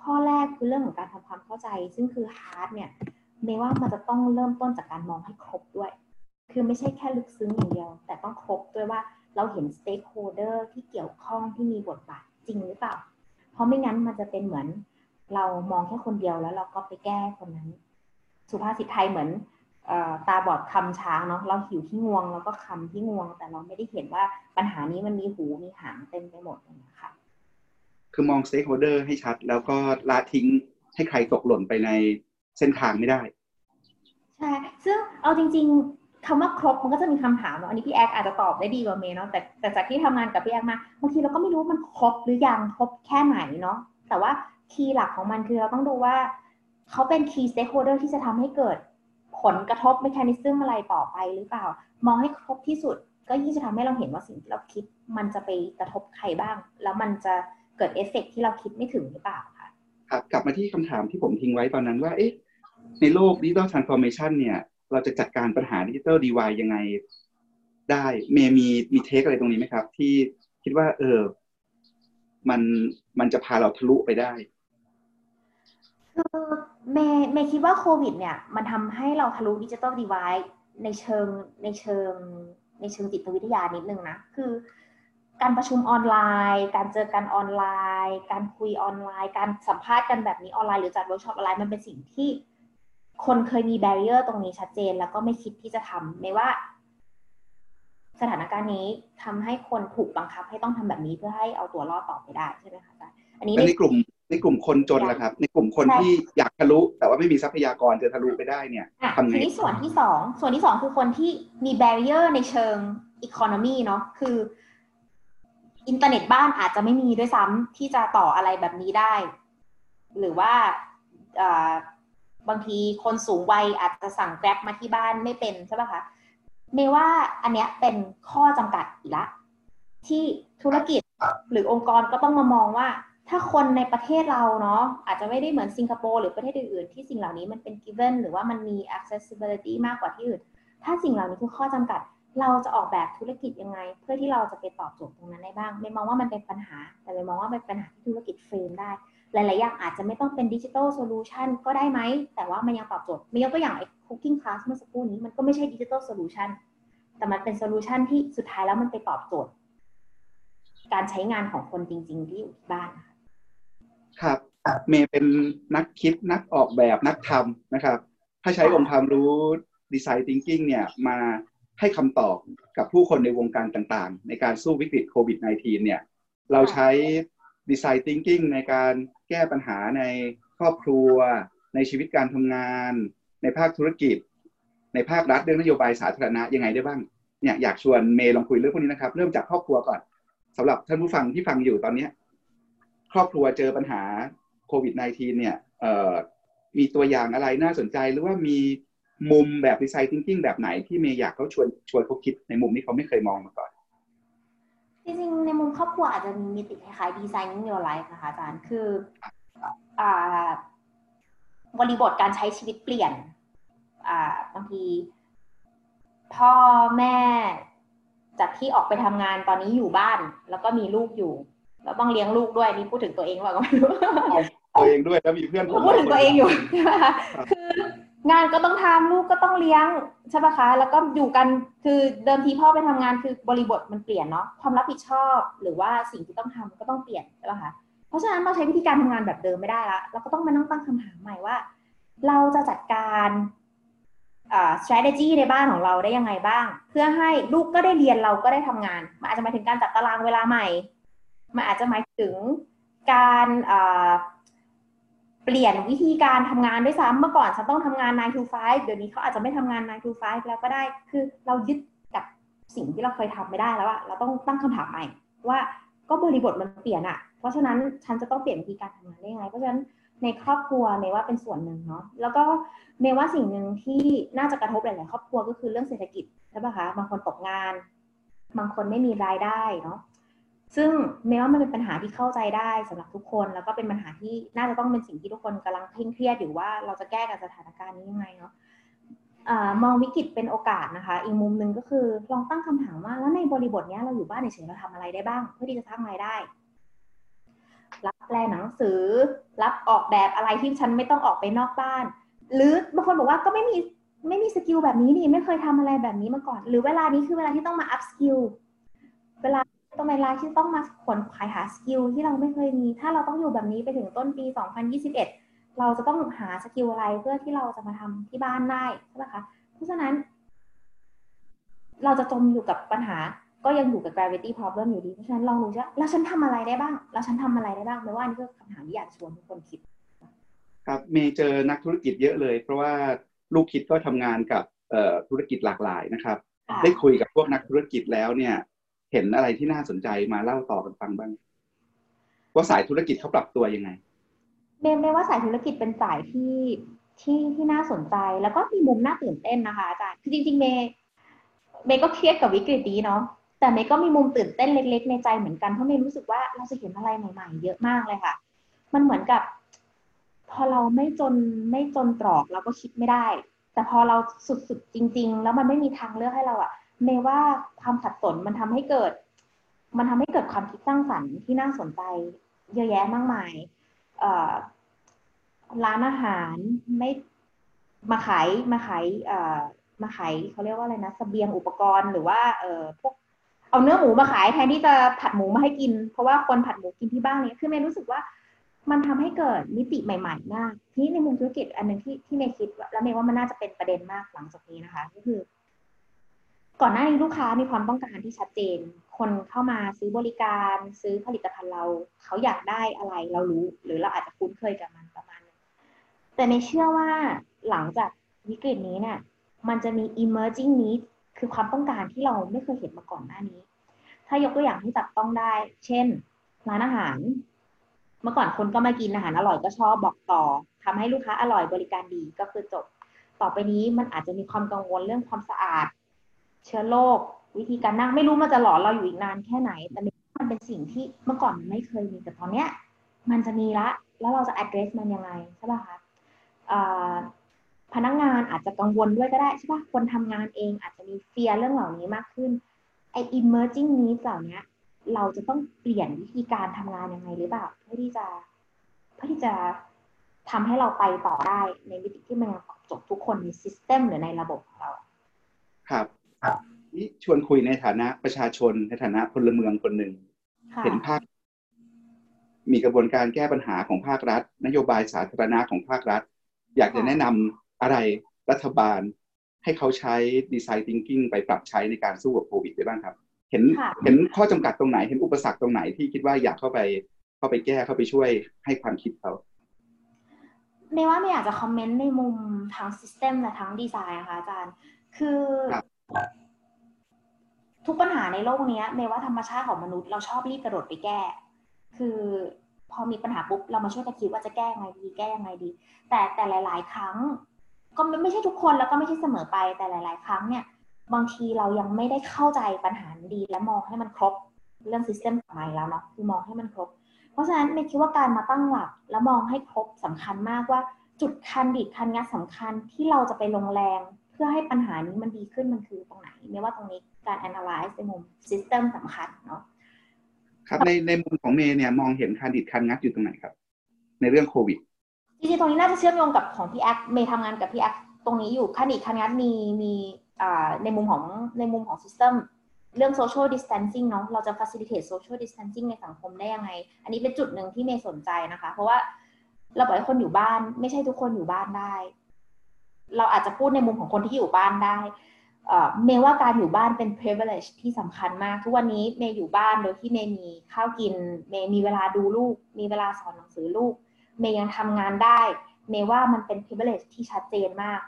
ข้อแรกคือเรื่องของการทำความเข้าใจ ซึ่งคือ heart เนี่ยเมย์ว่ามันจะต้องเริ่มต้นจากการมองให้ครบด้วย คือไม่ใช่แค่ลึกซึ้งอย่างเดียว แต่ต้องครบด้วยว่าเราเห็น stakeholder ที่เกี่ยวข้องที่มีบทบาทจริงหรือเปล่า เพราะไม่งั้นมันจะเป็นเหมือน เรามองแค่คนเดียวแล้วเราก็ไปแก้คนนั้น สุภาษิตไทยเหมือนตาบอดคลำช้างเนาะเราอยู่ที่งวงแล้วก็คลำที่งวง แต่เราไม่ได้เห็นว่าปัญหานี้มันมีหูมีหางเต็มไปหมดเลยนะคะคือมอง stakeholder ให้ชัด แล้วก็ละทิ้งให้ใครตกหล่นไปในเส้นทางไม่ได้ ใช่ ซึ่งเอาจริง ๆคำว่าครบมันก็จะมีคำถามเนาะอันนี้พี่แอคอาจจะตอบได้ดีกว่าเมย์เนาะแต่แต่จากที่ทำงานกับพี่แอคมาบางทีเราก็ไม่รู้มันครบหรือยังครบแค่ไหนเนาะแต่ว่า key หลักของมันคือเราต้องดูว่าเขาเป็น key stakeholder ที่จะทำให้เกิดผลกระทบ mechanism อะไรต่อไปหรือเปล่า มองให้ครบที่สุด ก็ยิ่งจะทำให้เราเห็นว่าสิ่งที่เราคิด มันจะไปกระทบใครบ้าง แล้วมันจะเกิดเอฟเฟกที่เราคิดไม่ถึงหรือเปล่าคะครับกลับมาที่คำถามที่ผมทิ้งไว้ตอนนั้นว่าเอ๊ะในโลก digital transformation เนี่ยเราจะจัดการปัญหา digital divide ยังไงได้เมย์มีมี take อะไรตรงนี้ไหมครับ ที่คิดว่า เออ มันมันจะพาเราทะลุไปได้ คือเมย์เมย์คิดว่าโควิด เนี่ย มันทำให้เราทะลุ digital divide ในเชิงในเชิง ในเชิงจิตวิทยานิดนึงนะ คือการประชุมออนไลน์ การเจอกันออนไลน์ การคุยออนไลน์ การสัมภาษณ์กันแบบนี้ออนไลน์หรือจัดเวิร์กช็อปออนไลน์มันเป็นสิ่งที่ คนเคยมี barrier ตรงนี้ชัดเจน แล้วก็ไม่คิดที่จะทำไม่ว่า สถานการณ์นี้ทำให้คนถูกบังคับให้ต้องทำแบบนี้เพื่อให้เอาตัวรอดต่อไปได้ใช่ไหมคะอันนี้ในกลุ่ม ในกลุ่มคนจนแหละครับ ในกลุ่มคนที่อยากทะลุ แต่ว่าไม่มีทรัพยากรจะทะลุไปได้เนี่ยทำไงทีนี้ส่วนที่สองส่วนที่สองคือคนที่มี barrier ในเชิง economy เนาะคืออินเทอร์เน็ตบ้านอาจจะไม่มีด้วยซ้ำที่จะต่ออะไรแบบนี้ได้ หรือว่าบางทีคนสูงวัยอาจจะสั่ง Grab มาที่บ้านไม่เป็นใช่ป่ะคะเมย์ว่าอันเนี้ยเป็นข้อจำกัดอีกละ ที่ธุรกิจหรือองค์กรก็ต้องมามองว่า ถ้าคนในประเทศเราเนาะอาจจะไม่ได้เหมือนสิงคโปร์หรือประเทศอื่นๆที่สิ่งเหล่านี้มันเป็น given หรือว่ามันมี accessibility มากกว่าที่อื่น ถ้าสิ่งเหล่านี้คือข้อจำกัด เราจะออกแบบธุรกิจยังไง เพื่อที่เราจะไปตอบโจทย์ตรงนั้นได้บ้าง ไม่มองว่ามันเป็นปัญหา แต่ไม่มองว่าเป็นปัญหาที่ธุรกิจ frame ได้ หลายๆอย่างอาจจะไม่ต้องเป็น digital solution ก็ได้ไหม แต่ว่ามันยังตอบโจทย์ไม่ยกตัวอย่างไอ้ cooking class เมื่อสักครู่นี้มันก็ไม่ใช่ digital solution แต่มันเป็น solution ที่สุดท้ายแล้วมันไปตอบโจทย์ การใช้งานของคนจริง ๆ ที่อยู่ที่บ้านค รับเมย์เป็นนักคิดนักออกแบบนักทำนะครับ ถ้าใช้องค์ความรู้ design thinking เนี่ยมาให้คำตอบกับผู้คนในวงการต่างๆ ในการสู้วิกฤตโควิด -19 เนี่ย เราใช้design thinking ในการแก้ปัญหาในครอบครัว ในชีวิตการทำงาน ในภาคธุรกิจ ในภาครัฐเรื่องนโยบายสาธารณะยังไงได้บ้างเนี่ยอยากชวนเมย์ลองคุยเรื่องพวกนี้นะครับ เริ่มจากครอบครัวก่อนสำหรับท่านผู้ฟังที่ฟังอยู่ตอนนี้ค รอบครัวเจอปัญหาโควิด -19 เนี่ยมีตัวอย่างอะไรน่าสนใจหรือว่ามีมุมแบบ design thinking แบบไหนที่เมย์อยากเขาชวนชวนเขาคิดในมุมที่เขาไม่เคยมองมาก่อน จริงๆ ในมุมครอบครัวอาจจะมีมิติคล้ายๆดีไซน์นิ่ง your life นะคะอาจารย์คือบริบทการใช้ชีวิตเปลี่ยนบางทีพ่อแม่จากที่ออกไปทำงานตอนนี้อยู่บ้าน แล้วก็มีลูกอยู่ เราต้องเลี้ยงลูกด้วยนี่พูดถึงตัวเองว่าก็ไม่รู้ตัวเองด้วยแล้วมีเพื่อนผมพูดถึงตัวเองอยู่ใช่ไหมคะคืองานก็ต้องทำลูกก็ต้องเลี้ยงใช่ปะคะ แล้วก็อยู่กันคือเดิมทีพ่อไปทำงานคือบริบทมันเปลี่ยนเนาะความรับผิดชอบหรือว่าสิ่งที่ต้องทำก็ต้องเปลี่ยนใช่ปะคะเพราะฉะนั้นเราใช้วิธีการทำงานแบบเดิมไม่ได้ละเราก็ต้องมานั่งตั้งคำถามใหม่ว่า เราจะจัดการอ่า strategy ในบ้านของเราได้ยังไงบ้าง เพื่อให้ลูกก็ได้เรียนเราก็ได้ทำงานมันอาจจะหมายถึงการจัดตารางเวลาใหม่ มันอาจจะหมายถึงการเปลี่ยนวิธีการทำงานด้วยซ้ำเมื่อก่อนฉันต้องทำงาน 9 to 5 เดี๋ยวนี้เขาอาจจะไม่ทำงาน 9 to 5 แล้วก็ได้ คือเรายึดกับสิ่งที่เราเคยทำไม่ได้แล้วอะเราต้องตั้งคำถามใหม่ว่าก็บริบทมันเปลี่ยนอะเพราะฉะนั้นฉันจะต้องเปลี่ยนวิธีการทำงานได้ไง เพราะฉะนั้นในครอบครัวเมย์ว่าเป็นส่วนหนึ่งเนาะ แล้วก็เมย์ว่าสิ่งหนึ่งที่น่าจะกระทบหลาย ๆ ครอบครัวก็คือเรื่องเศรษฐกิจใช่ปะคะ บางคนตกงาน บางคนไม่มีรายได้เนาะ ซึ่งเมย์ว่ามันเป็นปัญหาที่เข้าใจได้สำหรับทุกคน แล้วก็เป็นปัญหาที่น่าจะต้องเป็นสิ่งที่ทุกคนกำลังเคร่งเครียดอยู่ว่าเราจะแก้กับสถานการณ์นี้ยังไงเนาะมองวิกฤตเป็นโอกาสนะคะ อีกมุมหนึ่งก็คือลองตั้งคำถามว่าแล้วในบริบทนี้เราอยู่บ้านเฉยเราทำอะไรได้บ้าง เพื่อที่จะสร้างรายได้ รับแปลหนังสือ รับออกแบบอะไรที่ฉันไม่ต้องออกไปนอกบ้าน หรือบางคนบอกว่าก็ไม่มีไม่มี skill แบบนี้นี่ไม่เคยทำอะไรแบบนี้มาก่อน หรือเวลานี้คือเวลาที่ต้องมา up skill ต้องเวลาที่ต้องมาขวนขวายหา skill ที่เราไม่เคยมี ถ้าเราต้องอยู่แบบนี้ไปถึงต้นปี 2021 เราจะต้องหา skill อะไรเพื่อที่เราจะมาทำที่บ้านได้ใช่ไหมคะเพราะฉะนั้น เราจะจมอยู่กับปัญหาก็ยังอยู่กับ gravity problem อยู่ดี เพราะฉะนั้นลองดูว่าแล้วฉันทำอะไรได้บ้าง แล้วฉันทำอะไรได้บ้างไม่ว่านี่คือคำถามที่อยากชวนทุกคนคิด ครับเมย์เจอนักธุรกิจเยอะเลย เพราะว่าลูกคิดก็ทำงานกับธุรกิจหลากหลายนะครับ ได้คุยกับพวกนักธุรกิจแล้วเนี่ย เห็นอะไรที่น่าสนใจมาเล่าต่อกันฟังบ้าง ว่าสายธุรกิจเขาปรับตัวยังไงเมย์ว่าสายธุรกิจเป็นสายที่ที่ที่น่าสนใจแล้วก็มีมุมน่าตื่นเต้นนะคะอาจารย์คือจริง ๆ เมย์เมย์ก็เครียดกับวิกฤตนี้เนาะแต่เมย์ก็มีมุมตื่นเต้นเล็ก ๆ ในใจเหมือนกันเพราะเมย์รู้สึกว่าเราจะเห็นอะไรใหม่ ๆ เยอะมากเลยค่ะ มันเหมือนกับ พอเราไม่จนไม่จนตรอกเราก็คิดไม่ได้ แต่พอเราสุดๆจริง ๆ แล้วมันไม่มีทางเลือกให้เราอะ เมยว่าความขัดสนมันทำให้เกิด มันทำให้เกิดความคิดสร้างสรรค์ที่น่าสนใจเยอะแยะมากมายร้านอาหารไม่มาขายมาขายมาขายเขาเรียกว่าอะไรนะสเสบียงอุปกรณ์หรือว่าเออพวกเอาเนื้อหมูมาขายแทนที่จะผัดหมูมาให้กิน เพราะว่าคนผัดหมูกินที่บ้านเนี่ยคือเมย์รู้สึกว่ามันทำให้เกิดมิติใหม่ๆมากที่ในมุมธุรกิจอันหนึ่งที่ที่เมย์คิด แล้วเมย์ว่ามันน่าจะเป็นประเด็นมากหลังจากนี้นะคะ ก็คือ ก่อนหน้านี้ลูกค้ามีความต้องการที่ชัดเจน คนเข้ามาซื้อบริการซื้อผลิตภัณฑ์เรา เขาอยากได้อะไรเรารู้ หรือเราอาจจะคุ้นเคยกับมันประมาณนึงแต่ในเชื่อว่าหลังจากวิกฤตนี้เนี่ยมันจะมี emerging need คือความต้องการที่เราไม่เคยเห็นมาก่อนหน้านี้ ถ้ายกตัวอย่างที่จับต้องได้ เช่น ร้านอาหาร เมื่อก่อนคนก็มากินอาหารอร่อยก็ชอบบอกต่อทำให้ลูกค้าอร่อยบริการดีก็คือจบ ต่อไปนี้มันอาจจะมีความกังวลเรื่องความสะอาด เชื้อโรควิธีการนั่งไม่รู้มันจะหลอนเราอยู่อีกนานแค่ไหน แต่มันเป็นสิ่งที่เมื่อก่อนมันไม่เคยมีแต่ตอนเนี้ย มันจะมีละ แล้วเราจะ address มันยังไงใช่ป่ะคะพนักงานอาจจะกังวลด้วยก็ได้ใช่ป่ะคนทำงานเองอาจจะมีเฟียเรื่องเหล่านี้มากขึ้นไอ emerging needs เหล่านี้เราจะต้องเปลี่ยนวิธีการทำงานยังไงหรือเปล่าเพื่อที่จะเพื่อที่จะทำให้เราไปต่อได้ในวิธีที่มันตอบโจทย์ทุกคนในซิสเต็มหรือในระบบของเรา ครับ นี่ชวนคุยในฐานะประชาชนในฐานะพลเมืองคนหนึ่งเห็นภาค มีกระบวนการแก้ปัญหาของภาครัฐ นโยบายสาธารณะของภาครัฐ อยากจะแนะนำอะไรรัฐบาล ให้เขาใช้ design thinking ไปปรับใช้ในการสู้กับโควิดได้บ้างครับ เห็นเห็นข้อจำกัดตรงไหน เห็นอุปสรรคตรงไหนที่คิดว่าอยากเข้าไปเข้าไปแก้เข้าไปช่วยให้ความคิดเขาเมย์ว่าเมย์อยากจะ comment ในมุมทาง system และทั้งดีไซน์นะคะอาจารย์ คือ ทุกปัญหาในโลกนี้เมย์ว่าธรรมชาติของมนุษย์เราชอบรีบกระโดดไปแก้ คือพอมีปัญหาปุ๊บเรามาช่วยกันคิดว่าจะแก้ยังไงดีแก้ยังไงดี แต่แต่หลาย ๆ ครั้ง ก็ไม่ใช่ทุกคนแล้วก็ไม่ใช่เสมอไปแต่หลาย ๆ ครั้งเนี่ย บางทีเรายังไม่ได้เข้าใจปัญหาดีและมองให้มันครบเรื่องซิสเต็มของมันแล้วเนาะคือมองให้มันครบ เพราะฉะนั้นเมคิดว่าการมาตั้งหลัก แล้วมองให้ครบสำคัญมากว่าจุดคันดิดคันงัดสำคัญที่เราจะไปลงแรง พื่อให้ปัญหานี้มันดีขึ้นมันคือตรงไหนไม่ว่าตรงนี้การ analyze ในมุม system สำคัญเนาะครับในในมุมของเมย์เนี่ยมองเห็นคันดิดคันงัดอยู่ตรงไหนครับ ในเรื่องโควิดจริงๆตรงนี้น่าจะเชื่อมโยงกับของพี่แอคเมย์ทำงานกับพี่แอคตรงนี้อยู่ขั้นอีกขั้นงัดมีมีในมุมของในมุมของ system เรื่อง social distancing เนาะเราจะ facilitate social distancing ในสังคมได้ยังไง อันนี้เป็นจุดหนึ่งที่เมย์สนใจนะคะ เพราะว่าเราบอกให้คนอยู่บ้าน ไม่ใช่ทุกคนอยู่บ้านได้ เราอาจจะพูดในมุมของคนที่อยู่บ้านได้เมย์ว่าการอยู่บ้านเป็น privilege ที่สำคัญมาก ทุกวันนี้เมย์อยู่บ้านโดยที่เมย์มีข้าวกิน เมย์มีเวลาดูลูก มีเวลาสอนหนังสือลูก เมย์ยังทำงานได้ เมย์ว่ามันเป็น privilege ที่ชัดเจนมาก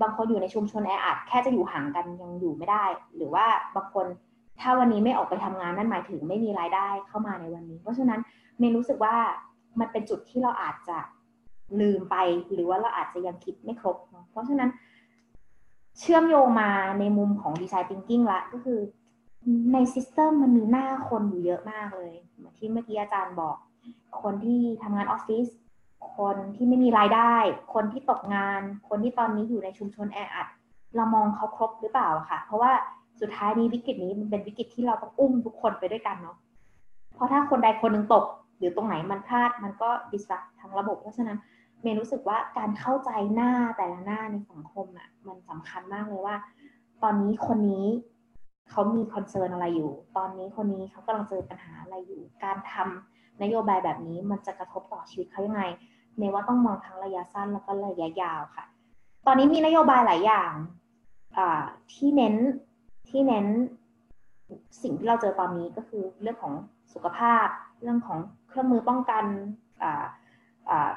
บางคนอยู่ในชุมชนแออัดแค่จะอยู่ห่างกันยังอยู่ไม่ได้ หรือว่าบางคนถ้าวันนี้ไม่ออกไปทำงานนั่นหมายถึงไม่มีรายได้เข้ามาในวันนี้ เพราะฉะนั้นเมย์รู้สึกว่ามันเป็นจุดที่เราอาจจะ ลืมไปหรือว่าเราอาจจะยังคิดไม่ครบเนาะเพราะฉะนั้น เชื่อมโยงมาในมุมของดีไซน์ thinking ละก็คือใน system มันมีหน้าคนอยู่เยอะมากเลยเหมือนที่เมื่อกี้อาจารย์บอก คนที่ทำงานออฟฟิศคนที่ไม่มีรายได้ คนที่ตกงาน คนที่ตอนนี้อยู่ในชุมชนแออัด เรามองเขาครบหรือเปล่าคะเพราะว่าสุดท้ายนี้วิกฤตนี้มันเป็นวิกฤตที่เราต้องอุ้มทุกคนไปด้วยกันเนาะ เพราะถ้าคนใดคนหนึ่งตก หรือตรงไหนมันพลาดมันก็ disruptั้งระบบ เพราะฉะนั้น เมย์รู้สึกว่าการเข้าใจหน้าแต่ละหน้าในสังคมอะ่ะ มันสำคัญมากเลยว่า ตอนนี้คนนี้เขามี concern อะไรอยู่ ตอนนี้คนนี้เขากำลังเจอปัญหาอะไรอยู่ การทำนโยบายแบบนี้มันจะกระทบต่อชีวิตเขายังไงเมย์ว่าต้องมองทั้งระยะสั้นแล้วก็ระยะยาวค่ะ ตอนนี้มีนโยบายหลายอย่างที่เน้นที่เน้นสิ่งที่เราเจอตอนนี้ก็คือเรื่องของสุขภาพ เรื่องของเครื่องมือป้องกัน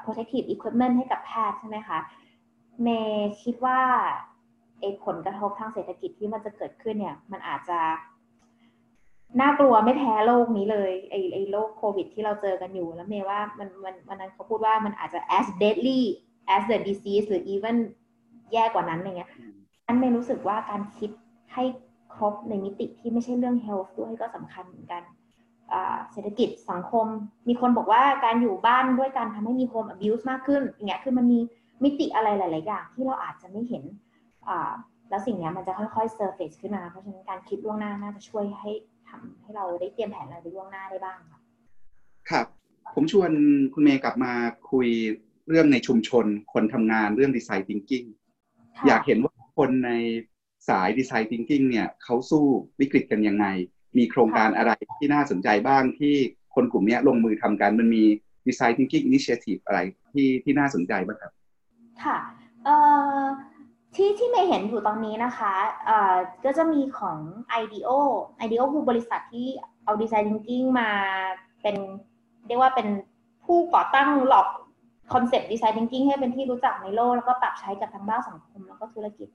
protective equipment ให้กับแพทย์ใช่ไหมคะ เมย์คิดว่าไอ้ผลกระทบทางเศรษฐกิจที่มันจะเกิดขึ้นเนี่ย มันอาจจะ น่ากลัวไม่แพ้โลกนี้เลยไอ้ไอ้โรคโควิด ที่เราเจอกันอยู่ แล้วเมย์ว่ามันมันวันนั้นเขาพูดว่ามันอาจจะ as deadly as the disease หรือ even แย่กว่านั้นอะไรเงี้ยอันเมย์รู้สึกว่าการคิดให้ครบในมิติที่ไม่ใช่เรื่อง health ด้วยก็สำคัญเหมือนกัน เศรษฐกิจสังคม มีคนบอกว่าการอยู่บ้านด้วยการทำให้มี home abuse มากขึ้นอย่างเงี้ยคือมันมีมิติอะไรหลาย ๆ อย่าง ที่เราอาจจะไม่เห็นแล้วสิ่งนี้มันจะค่อยๆ surface ขึ้นมา เพราะฉะนั้นการคิดล่วงหน้าน่าจะช่วยให้ทำให้เราได้เตรียมแผนอะไรไปล่วงหน้าได้บ้างค่ะครับ ผมชวนคุณเมย์กลับมาคุยเรื่องในชุมชน คนทำงานเรื่องดีไซน์ thinking อยากเห็นว่าคนในสายดีไซน์ thinking เนี่ยเขาสู้วิกฤตกันยังไง มีโครงการอะไรที่น่าสนใจบ้างที่คนกลุ่มนี้ลงมือทำกันมันมี Design Thinking Initiative อะไรที่ที่น่าสนใจบ้างครับ ค่ะที่ที่เมย์เห็นอยู่ตอนนี้นะคะก็จะมีของ IDEO IDEO คือบริษัทที่เอา Design Thinking มาเป็นเรียกว่าเป็นผู้ก่อตั้งหลัก concept Design Thinking ให้เป็นที่รู้จักในโลก แล้วก็ปรับใช้กับทั้งด้านสังคมแล้วก็ธุรกิจ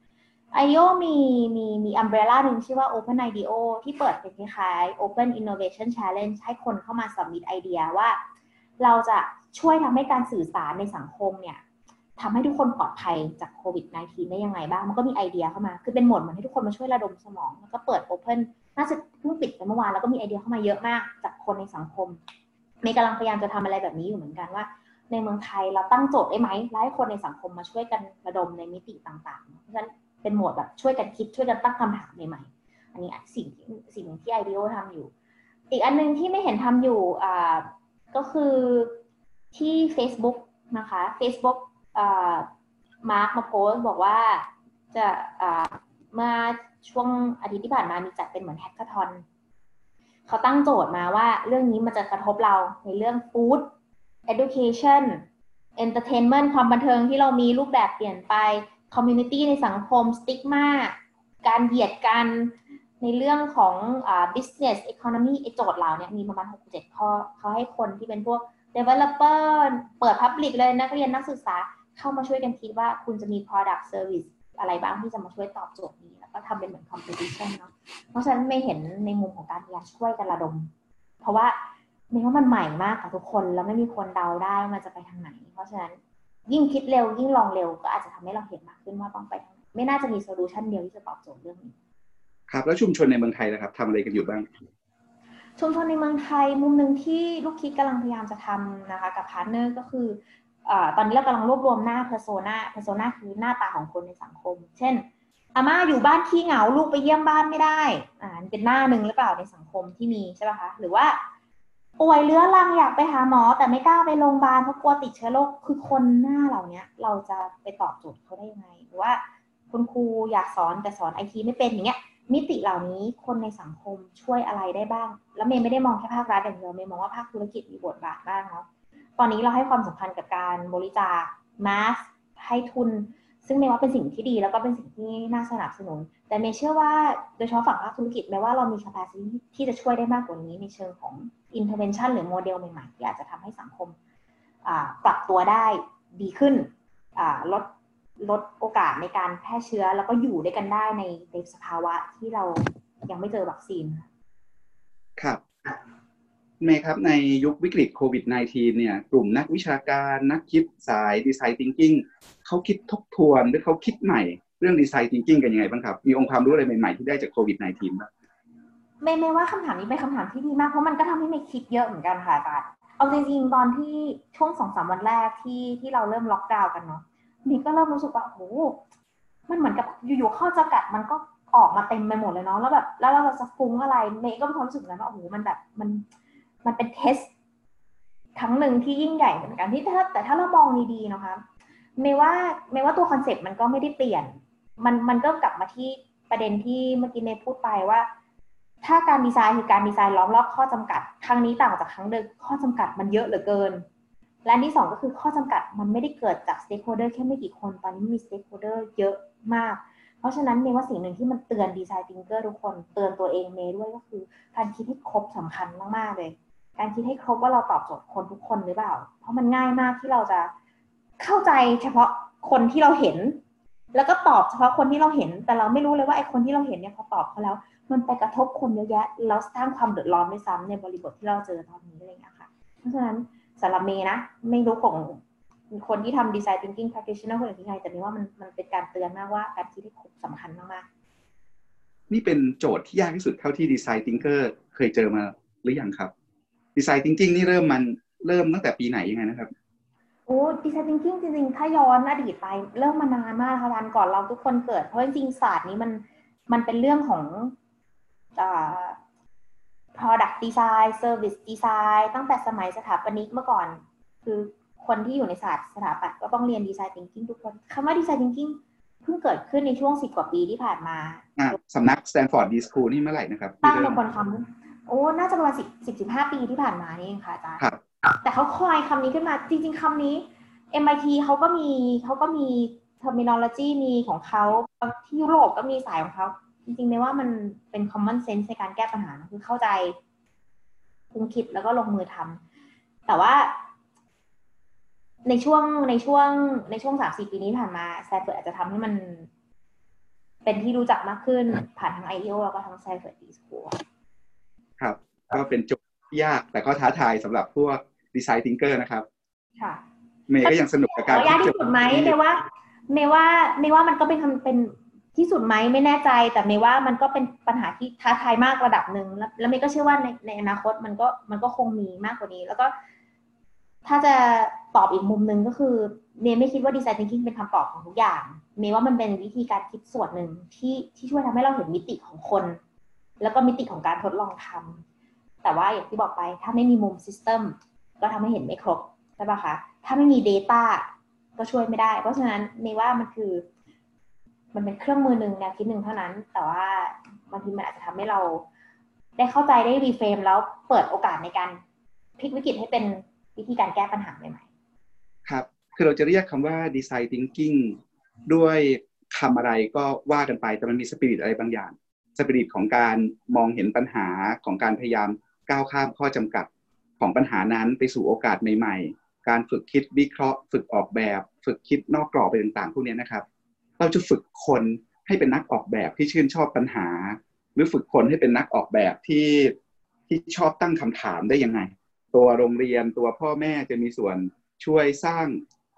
IDEO มีมีมี umbrella หนึ่งชื่อว่า Open IDEO ที่เปิดเป็นคล้าย Open Innovation Challenge ให้คนเข้ามา submit ไอเดียว่า เราจะช่วยทำให้การสื่อสารในสังคมเนี่ยทำให้ทุกคนปลอดภัยจากโควิด -19 ได้ยังไงบ้าง มันก็มีไอเดียเข้ามา คือเป็นโหมดเหมือนให้ทุกคนมาช่วยระดมสมอง แล้วก็เปิด Open น่าจะเพิ่งปิดไปเมื่อวานแล้วก็มีไอเดียเข้ามาเยอะมากจากคนในสังคมเมย์กำลังพยายามจะทำอะไรแบบนี้อยู่เหมือนกันว่า ในเมืองไทยเราตั้งโจทย์ได้ไหมให้คนในสังคมมาช่วยกันระดมในมิติต่างๆ เพราะฉะนั้น เป็นโหมดแบบช่วยกันคิดช่วยกันตั้งคำถามใหม่ๆ อันนี้สิ่งที่สิ่งที่ IDEO ทำอยู่ อีกอันนึงที่เมย์เห็นทำอยู่อ่าก็คือที่ Facebook นะคะ Facebook อ่ามาร์กมาโพสต์บอกว่าจะอ่าเมื่อช่วงอาทิตย์ที่ผ่านมามีจัดเป็นเหมือน hackathon เขาตั้งโจทย์มาว่าเรื่องนี้มันจะกระทบเราในเรื่อง food education entertainment ความบันเทิงที่เรามีรูปแบบเปลี่ยนไป community ในสังคม stigmaการเหยียดกันในเรื่องของอ่า business economy ไอโจทย์เหล่านี้มีประมาณ 6 7 ข้อเขาให้คนที่เป็นพวก developer เปิด public เลยนักเรียนนักศึกษาเข้ามาช่วยกันคิดว่าคุณจะมี product service อะไรบ้างที่จะมาช่วยตอบโจทย์นี้ แล้วก็ทำเป็นเหมือน competition เนาะเพราะฉะนั้นไม่เห็นในมุมของการพยายามช่วยกันระดม เพราะว่าเม่ว่ามันใหม่มากกับทุกคนแล้วไม่มีคนเดาได้ว่ามันจะไปทางไหน เพราะฉะนั้น ยิ่งคิดเร็วยิ่งลองเร็ว ก็อาจจะทำให้เราเห็นมากขึ้นว่าต้องไปทางไหนไม่น่าจะมี solution เดียวที่จะตอบโจทย์เรื่องนี้ ครับ แล้วชุมชนในเมืองไทยนะครับทำอะไรกันอยู่บ้าง ชุมชนในเมืองไทยมุมหนึ่งที่ลูกคิดกำลังพยายามจะทำนะคะกับ partner ก็คือตอนนี้เรากำลังรวบรวมหน้า persona persona คือหน้าตาของคนในสังคม เช่นอาม่าอยู่บ้านขี้เหงาลูกไปเยี่ยมบ้านไม่ได้ อ่าเป็นหน้าหนึ่งหรือเปล่าในสังคมที่มีใช่ป่ะคะ หรือว่า ป่วยเรื้อรังอยากไปหาหมอ แต่ไม่กล้าไปโรงพยาบาลเพราะกลัวติดเชื้อโรคคือคนหน้าเหล่านี้เราจะไปตอบโจทย์เขาได้ยังไงหรือว่าคุณครูอยากสอนแต่สอนไอทีไม่เป็นอย่างเงี้ยมิติเหล่านี้คนในสังคมช่วยอะไรได้บ้าง แล้วเมย์ไม่ได้มองแค่ภาครัฐอย่างเดียวเมย์มองว่าภาคธุรกิจมีบทบาทบ้างเนาะตอนนี้เราให้ความสำคัญกับการบริจาคมาสให้ทุน ซึ่งเมย์ว่าเป็นสิ่งที่ดีแล้วก็เป็นสิ่งที่น่าสนับสนุน แต่เมย์เชื่อว่าโดยเฉพาะฝั่งภาคธุรกิจเมย์ว่าเรามี capacity ที่จะช่วยได้มากกว่านี้ในเชิงของ intervention หรือโมเดลใหม่ๆที่อาจจะทำให้สังคมปรับตัวได้ดีขึ้นลดลดโอกาสในการแพร่เชื้อแล้วก็อยู่ด้วยกันได้ในในสภาวะที่เรายังไม่เจอวัคซีน ครับ เมย์ครับในยุควิกฤตโควิด -19 เนี่ยกลุ่มนักวิชาการนักคิดสาย design thinkingเขาคิดทบทวนหรือเขาคิดใหม่เรื่อง design thinking กันยังไงบ้างครับ มีองค์ความรู้อะไรใหม่ๆที่ได้จากโควิด -19 บ้างเมย์เมย์ว่าคำถามนี้เป็นคำถามที่ดีมาก เพราะมันก็ทำให้เมย์คิดเยอะเหมือนกันค่ะอาจารย์เอาจริงๆตอนที่ช่วงสองสามวันแรกที่ที่เราเริ่มล็อกดาวน์กันเนาะเมย์ก็เริ่มรู้สึกว่าโอ้มันเหมือนกับอยู่ๆข้อจำกัดมันก็ออกมาเต็มไปหมดเลยเนาะแล้วแบบแล้วเราจะฟุ้งอะไรเมย์ก็มีความรู้สึกนั้นว่าโอ้โหมันแบบมัน มันเป็น testครั้งหนึ่งที่ยิ่งใหญ่เหมือนกันที่ถ้าแต่ถ้าเรามองดีๆนะคะเมย์ว่าเมย์ว่าตัว concept มันก็ไม่ได้เปลี่ยน มันมันก็กลับมาที่ประเด็นที่เมื่อกี้เมพูดไปว่า ถ้าการดีไซน์คือการดีไซน์ล้อมรอบข้อจำกัด ครั้งนี้ต่างจากครั้งเดิมข้อจำกัดมันเยอะเหลือเกิน และที่สองก็คือข้อจำกัดมันไม่ได้เกิดจาก stakeholder แค่ไม่กี่คนตอนนี้มี stakeholder เยอะมาก เพราะฉะนั้นเมว่าสิ่งหนึ่งที่มันเตือน design thinker ทุกคนเตือนตัวเองเมด้วยก็คือ การคิดให้ครบสำคัญมากๆเลย การคิดให้ครบว่าเราตอบโจทย์คนทุกคนหรือเปล่า เพราะมันง่ายมากที่เราจะเข้าใจเฉพาะคนที่เราเห็น แล้วก็ตอบเฉพาะคนที่เราเห็น แต่เราไม่รู้เลยว่าไอ้คนที่เราเห็นเนี่ยพอตอบเขาแล้ว มันไปกระทบคนเยอะแยะแล้วสร้างความเดือดร้อนด้วยซ้ำในบริบทที่เราเจอตอนนี้อะไรอย่างเงี้ยค่ะ เพราะฉะนั้นสำหรับเมย์นะ ไม่รู้ของคนที่ทำดีไซน์ thinking practitioner คนอื่นที่ไงแต่เมย์ว่ามันมันเป็นการเตือนมากว่าการคิดที่ครบสำคัญมากๆนี่เป็นโจทย์ที่ยากที่สุดเท่าที่ดีไซน์ thinker เคยเจอมาหรือยังครับ ดีไซน์ thinking นี่เริ่มมันเริ่มตั้งแต่ปีไหนยังไงนะครับโอ้ดีไซน์ thinking จริงๆ ถ้าย้อนอดีตไปเริ่มมานานมากค่ะวันก่อนเราทุกคนเกิด เพราะจริงๆศาสตร์นี้มันมันเป็นเรื่องของอ่า product design service design ตั้งแต่สมัยสถาปนิกเมื่อก่อน คือคนที่อยู่ในศาสตร์สถาปัตย์ก็ต้องเรียน design thinking ทุกคนคำว่า design thinking เพิ่งเกิดขึ้นในช่วงสิบกว่าปีที่ผ่านมา สำนัก Stanford D School นี่เมื่อไหร่นะครับตั้งเป็นคนคำ โอ้น่าจะประมาณสิบสิบสิบห้าปีที่ผ่านมานี่เองค่ะอาจารย์แต่เขาคอยคำนี้ขึ้นมาจริง ๆคำนี้ MIT เขาก็มีเขาก็มี terminology มีของเขาที่ยุโรปก็มีสายของเขาจริงๆไม่ว่ามันเป็น common sense ในการแก้ปัญหาคือเข้าใจคุงคิดแล้วก็ลงมือทำแต่ว่าในช่วงในช่วงในช่วงสามสี่ปีนี้ผ่านมาแซฟเฟิร์อาจจะทำให้มัน เป็นที่รู้จักมากขึ้นผ่านทาง IDEO แล้วก็ทาง Stanford d.school ครับ ก็เป็นจุดยากแต่ก็ท้าทายสำหรับพวก design thinker นะครับ ค่ะ เมย์ก็ยังสนุกกับการยากที่สุดไหมเมย์ว่า เมย์ว่าเมย์ว่ามันก็เป็นเป็นที่สุดไหมไม่แน่ใจ แต่เมย์ว่ามันก็เป็นปัญหาที่ท้าทายมากระดับหนึ่งแล้วแล้วเมย์ก็เชื่อว่าในในอนาคตมันก็มันก็คงมีมากกว่านี้ แล้วก็ ถ้าจะตอบอีกมุมหนึ่งก็คือเมย์ไม่คิดว่าดีไซน์ thinking เป็นคำตอบของทุกอย่าง เมย์ว่ามันเป็นวิธีการคิดส่วนหนึ่งที่ที่ช่วยทำให้เราเห็นมิติของคน แล้วก็มิติของการทดลองทำแต่ว่าอย่างที่บอกไปถ้าไม่มีมุมซิสเต็มก็ทำให้เห็นไม่ครบใช่ปะคะถ้าไม่มี Data ก็ช่วยไม่ได้ เพราะฉะนั้นเมว่ามันคือ มันเป็นเครื่องมือหนึ่งแนวคิดหนึ่งเท่านั้น แต่ว่าบางทีมันอาจจะทำให้เรา ได้เข้าใจได้รีเฟรมแล้วเปิดโอกาสในการพลิกวิกฤตให้เป็นวิธีการแก้ปัญหาใหม่ๆครับ คือเราจะเรียกคำว่าดีไซน์ทิงกิ้งด้วยคำอะไรก็ว่ากันไปแต่มันมีสปิริตอะไรบางอย่าง สปิริตของการมองเห็นปัญหาของการพยายามก้าวข้ามข้อจำกัดของปัญหานั้นไปสู่โอกาสใหม่ๆ การฝึกคิดวิเคราะห์ ฝึกออกแบบ ฝึกคิดนอกกรอบไปต่างๆ พวกนี้นะครับ เราจะฝึกคนให้เป็นนักออกแบบที่ชื่นชอบปัญหา หรือฝึกคนให้เป็นนักออกแบบที่ที่ชอบตั้งคำถามได้ยังไง ตัวโรงเรียนตัวพ่อแม่จะมีส่วนช่วยสร้าง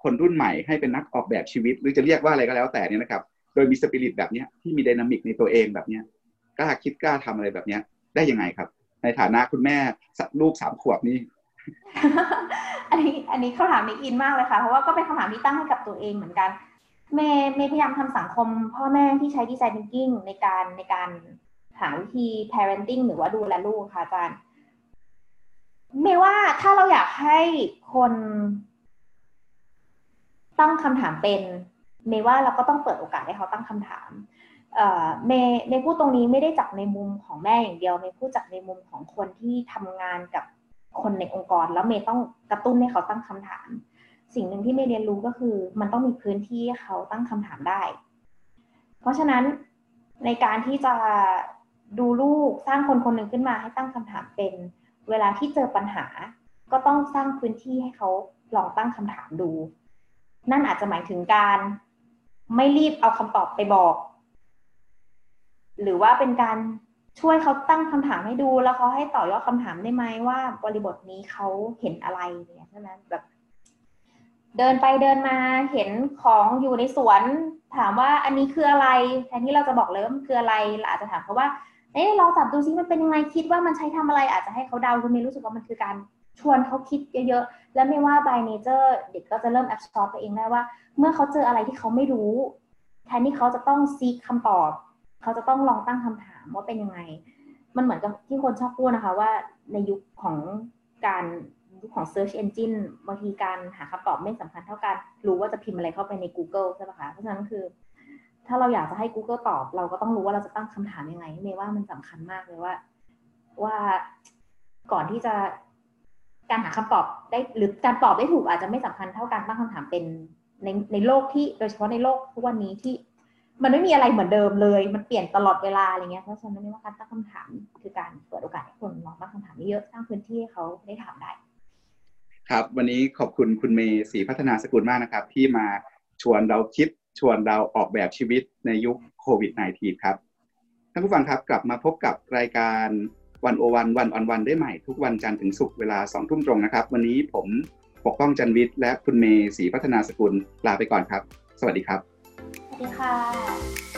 คนรุ่นใหม่ให้เป็นนักออกแบบชีวิต หรือจะเรียกว่าอะไรก็แล้วแต่นี่นะครับ โดยมีสปิริตแบบนี้ที่มีดินามิกในตัวเองแบบนี้ ล้าคิดกล้าทำอะไรแบบนี้ได้ยังไงครับ ในฐานะคุณแม่ลูกสามขวบนี่อันนี้อันนี้คำถามนี้อินมากเลยค่ะ เพราะว่าก็เป็นคำถามที่ตั้งให้กับตัวเองเหมือนกัน เมย์เมย์พยายามทำสังคม พ่อแม่ที่ใช้ดีไซน์ thinking ในการในการหาวิธี parenting หรือว่าดูแลลูกค่ะอาจารย์เมย์ว่าถ้าเราอยากให้คนตั้งคำถามเป็น เมย์ว่าเราก็ต้องเปิดโอกาสให้เขาตั้งคำถาม เมย์เมย์พูดตรงนี้ไม่ได้จากในมุมของแม่อย่างเดียวเมย์พูดจากในมุมของคนที่ทำงานกับคนในองค์กร แล้วเมย์ต้องกระตุ้นให้เขาตั้งคำถาม สิ่งหนึ่งที่เมย์เรียนรู้ก็คือ มันต้องมีพื้นที่เขาตั้งคำถามได้ เพราะฉะนั้นในการที่จะดูลูกสร้างคนคนหนึ่งขึ้นมาให้ตั้งคำถามเป็น เวลาที่เจอปัญหา ก็ต้องสร้างพื้นที่ให้เขาลองตั้งคำถามดู นั่นอาจจะหมายถึงการ ไม่รีบเอาคำตอบไปบอก หรือว่าเป็นการช่วยเขาตั้งคำถามให้ดู แล้วเขาให้ต่อยอดคำถามได้ไหมว่าบริบทนี้เขาเห็นอะไรเนี่ยใช่ไหมแบบเดินไปเดินมาเห็นของอยู่ในสวน ถามว่าอันนี้คืออะไร แทนที่เราจะบอกเลยว่ามันคืออะไรเราอาจจะถามเขาว่าเอ๊ะลองจับดูซิมันเป็นยังไงคิดว่ามันใช้ทำอะไรอาจจะให้เขาเดาคุณเมย์รู้สึกว่ามันคือการชวนเขาคิดเยอะๆ แล้วไม่ว่า by nature เด็กก็จะเริ่ม absorb ไปเองได้ว่า เมื่อเขาเจออะไรที่เขาไม่รู้ แทนที่เขาจะต้องซีกคำตอบ เขาจะต้องลองตั้งคำถามว่าเป็นยังไง มันเหมือนกับที่คนชอบพูดนะคะว่าในยุคของการยุคของ search engine บางทีการหาคำตอบไม่สำคัญเท่าการรู้ว่าจะพิมพ์อะไรเข้าไปใน Google ใช่ไหมคะ เพราะฉะนั้นคือ ถ้าเราอยากจะให้ Google ตอบ เราก็ต้องรู้ว่าเราจะตั้งคำถามยังไงเมย์ว่ามันสำคัญมากเลยว่า ว่าก่อนที่จะการหาคำตอบได้หรือการตอบได้ถูกอาจจะไม่สำคัญเท่าการตั้งคำถามเป็นในในโลกที่โดยเฉพาะในโลกทุกวันนี้ที่ มันไม่มีอะไรเหมือนเดิมเลย มันเปลี่ยนตลอดเวลาอะไรเงี้ย เพราะฉะนั้นไม่ว่าการตั้งคำถามคือการเปิดโอกาสให้คนลองตั้งคำถามเยอะสร้างพื้นที่ให้เขาได้ถามได้ ครับ วันนี้ขอบคุณคุณเมย์ศรีพัฒนาสกุลมากนะครับ ที่มาชวนเราคิดชวนเราออกแบบชีวิตในยุคโควิด -19 ครับ ท่านผู้ฟังครับกลับมาพบกับรายการวันโอวันวันออนวันได้ใหม่ทุกวันจันทร์ถึงศุกร์เวลาสองทุ่มตรงนะครับ วันนี้ผมปกป้องจันวิทย์และคุณเมย์ศรีพัฒนาสกุลลาไปก่อนครับ สวัสดีครับ ดีค่ะ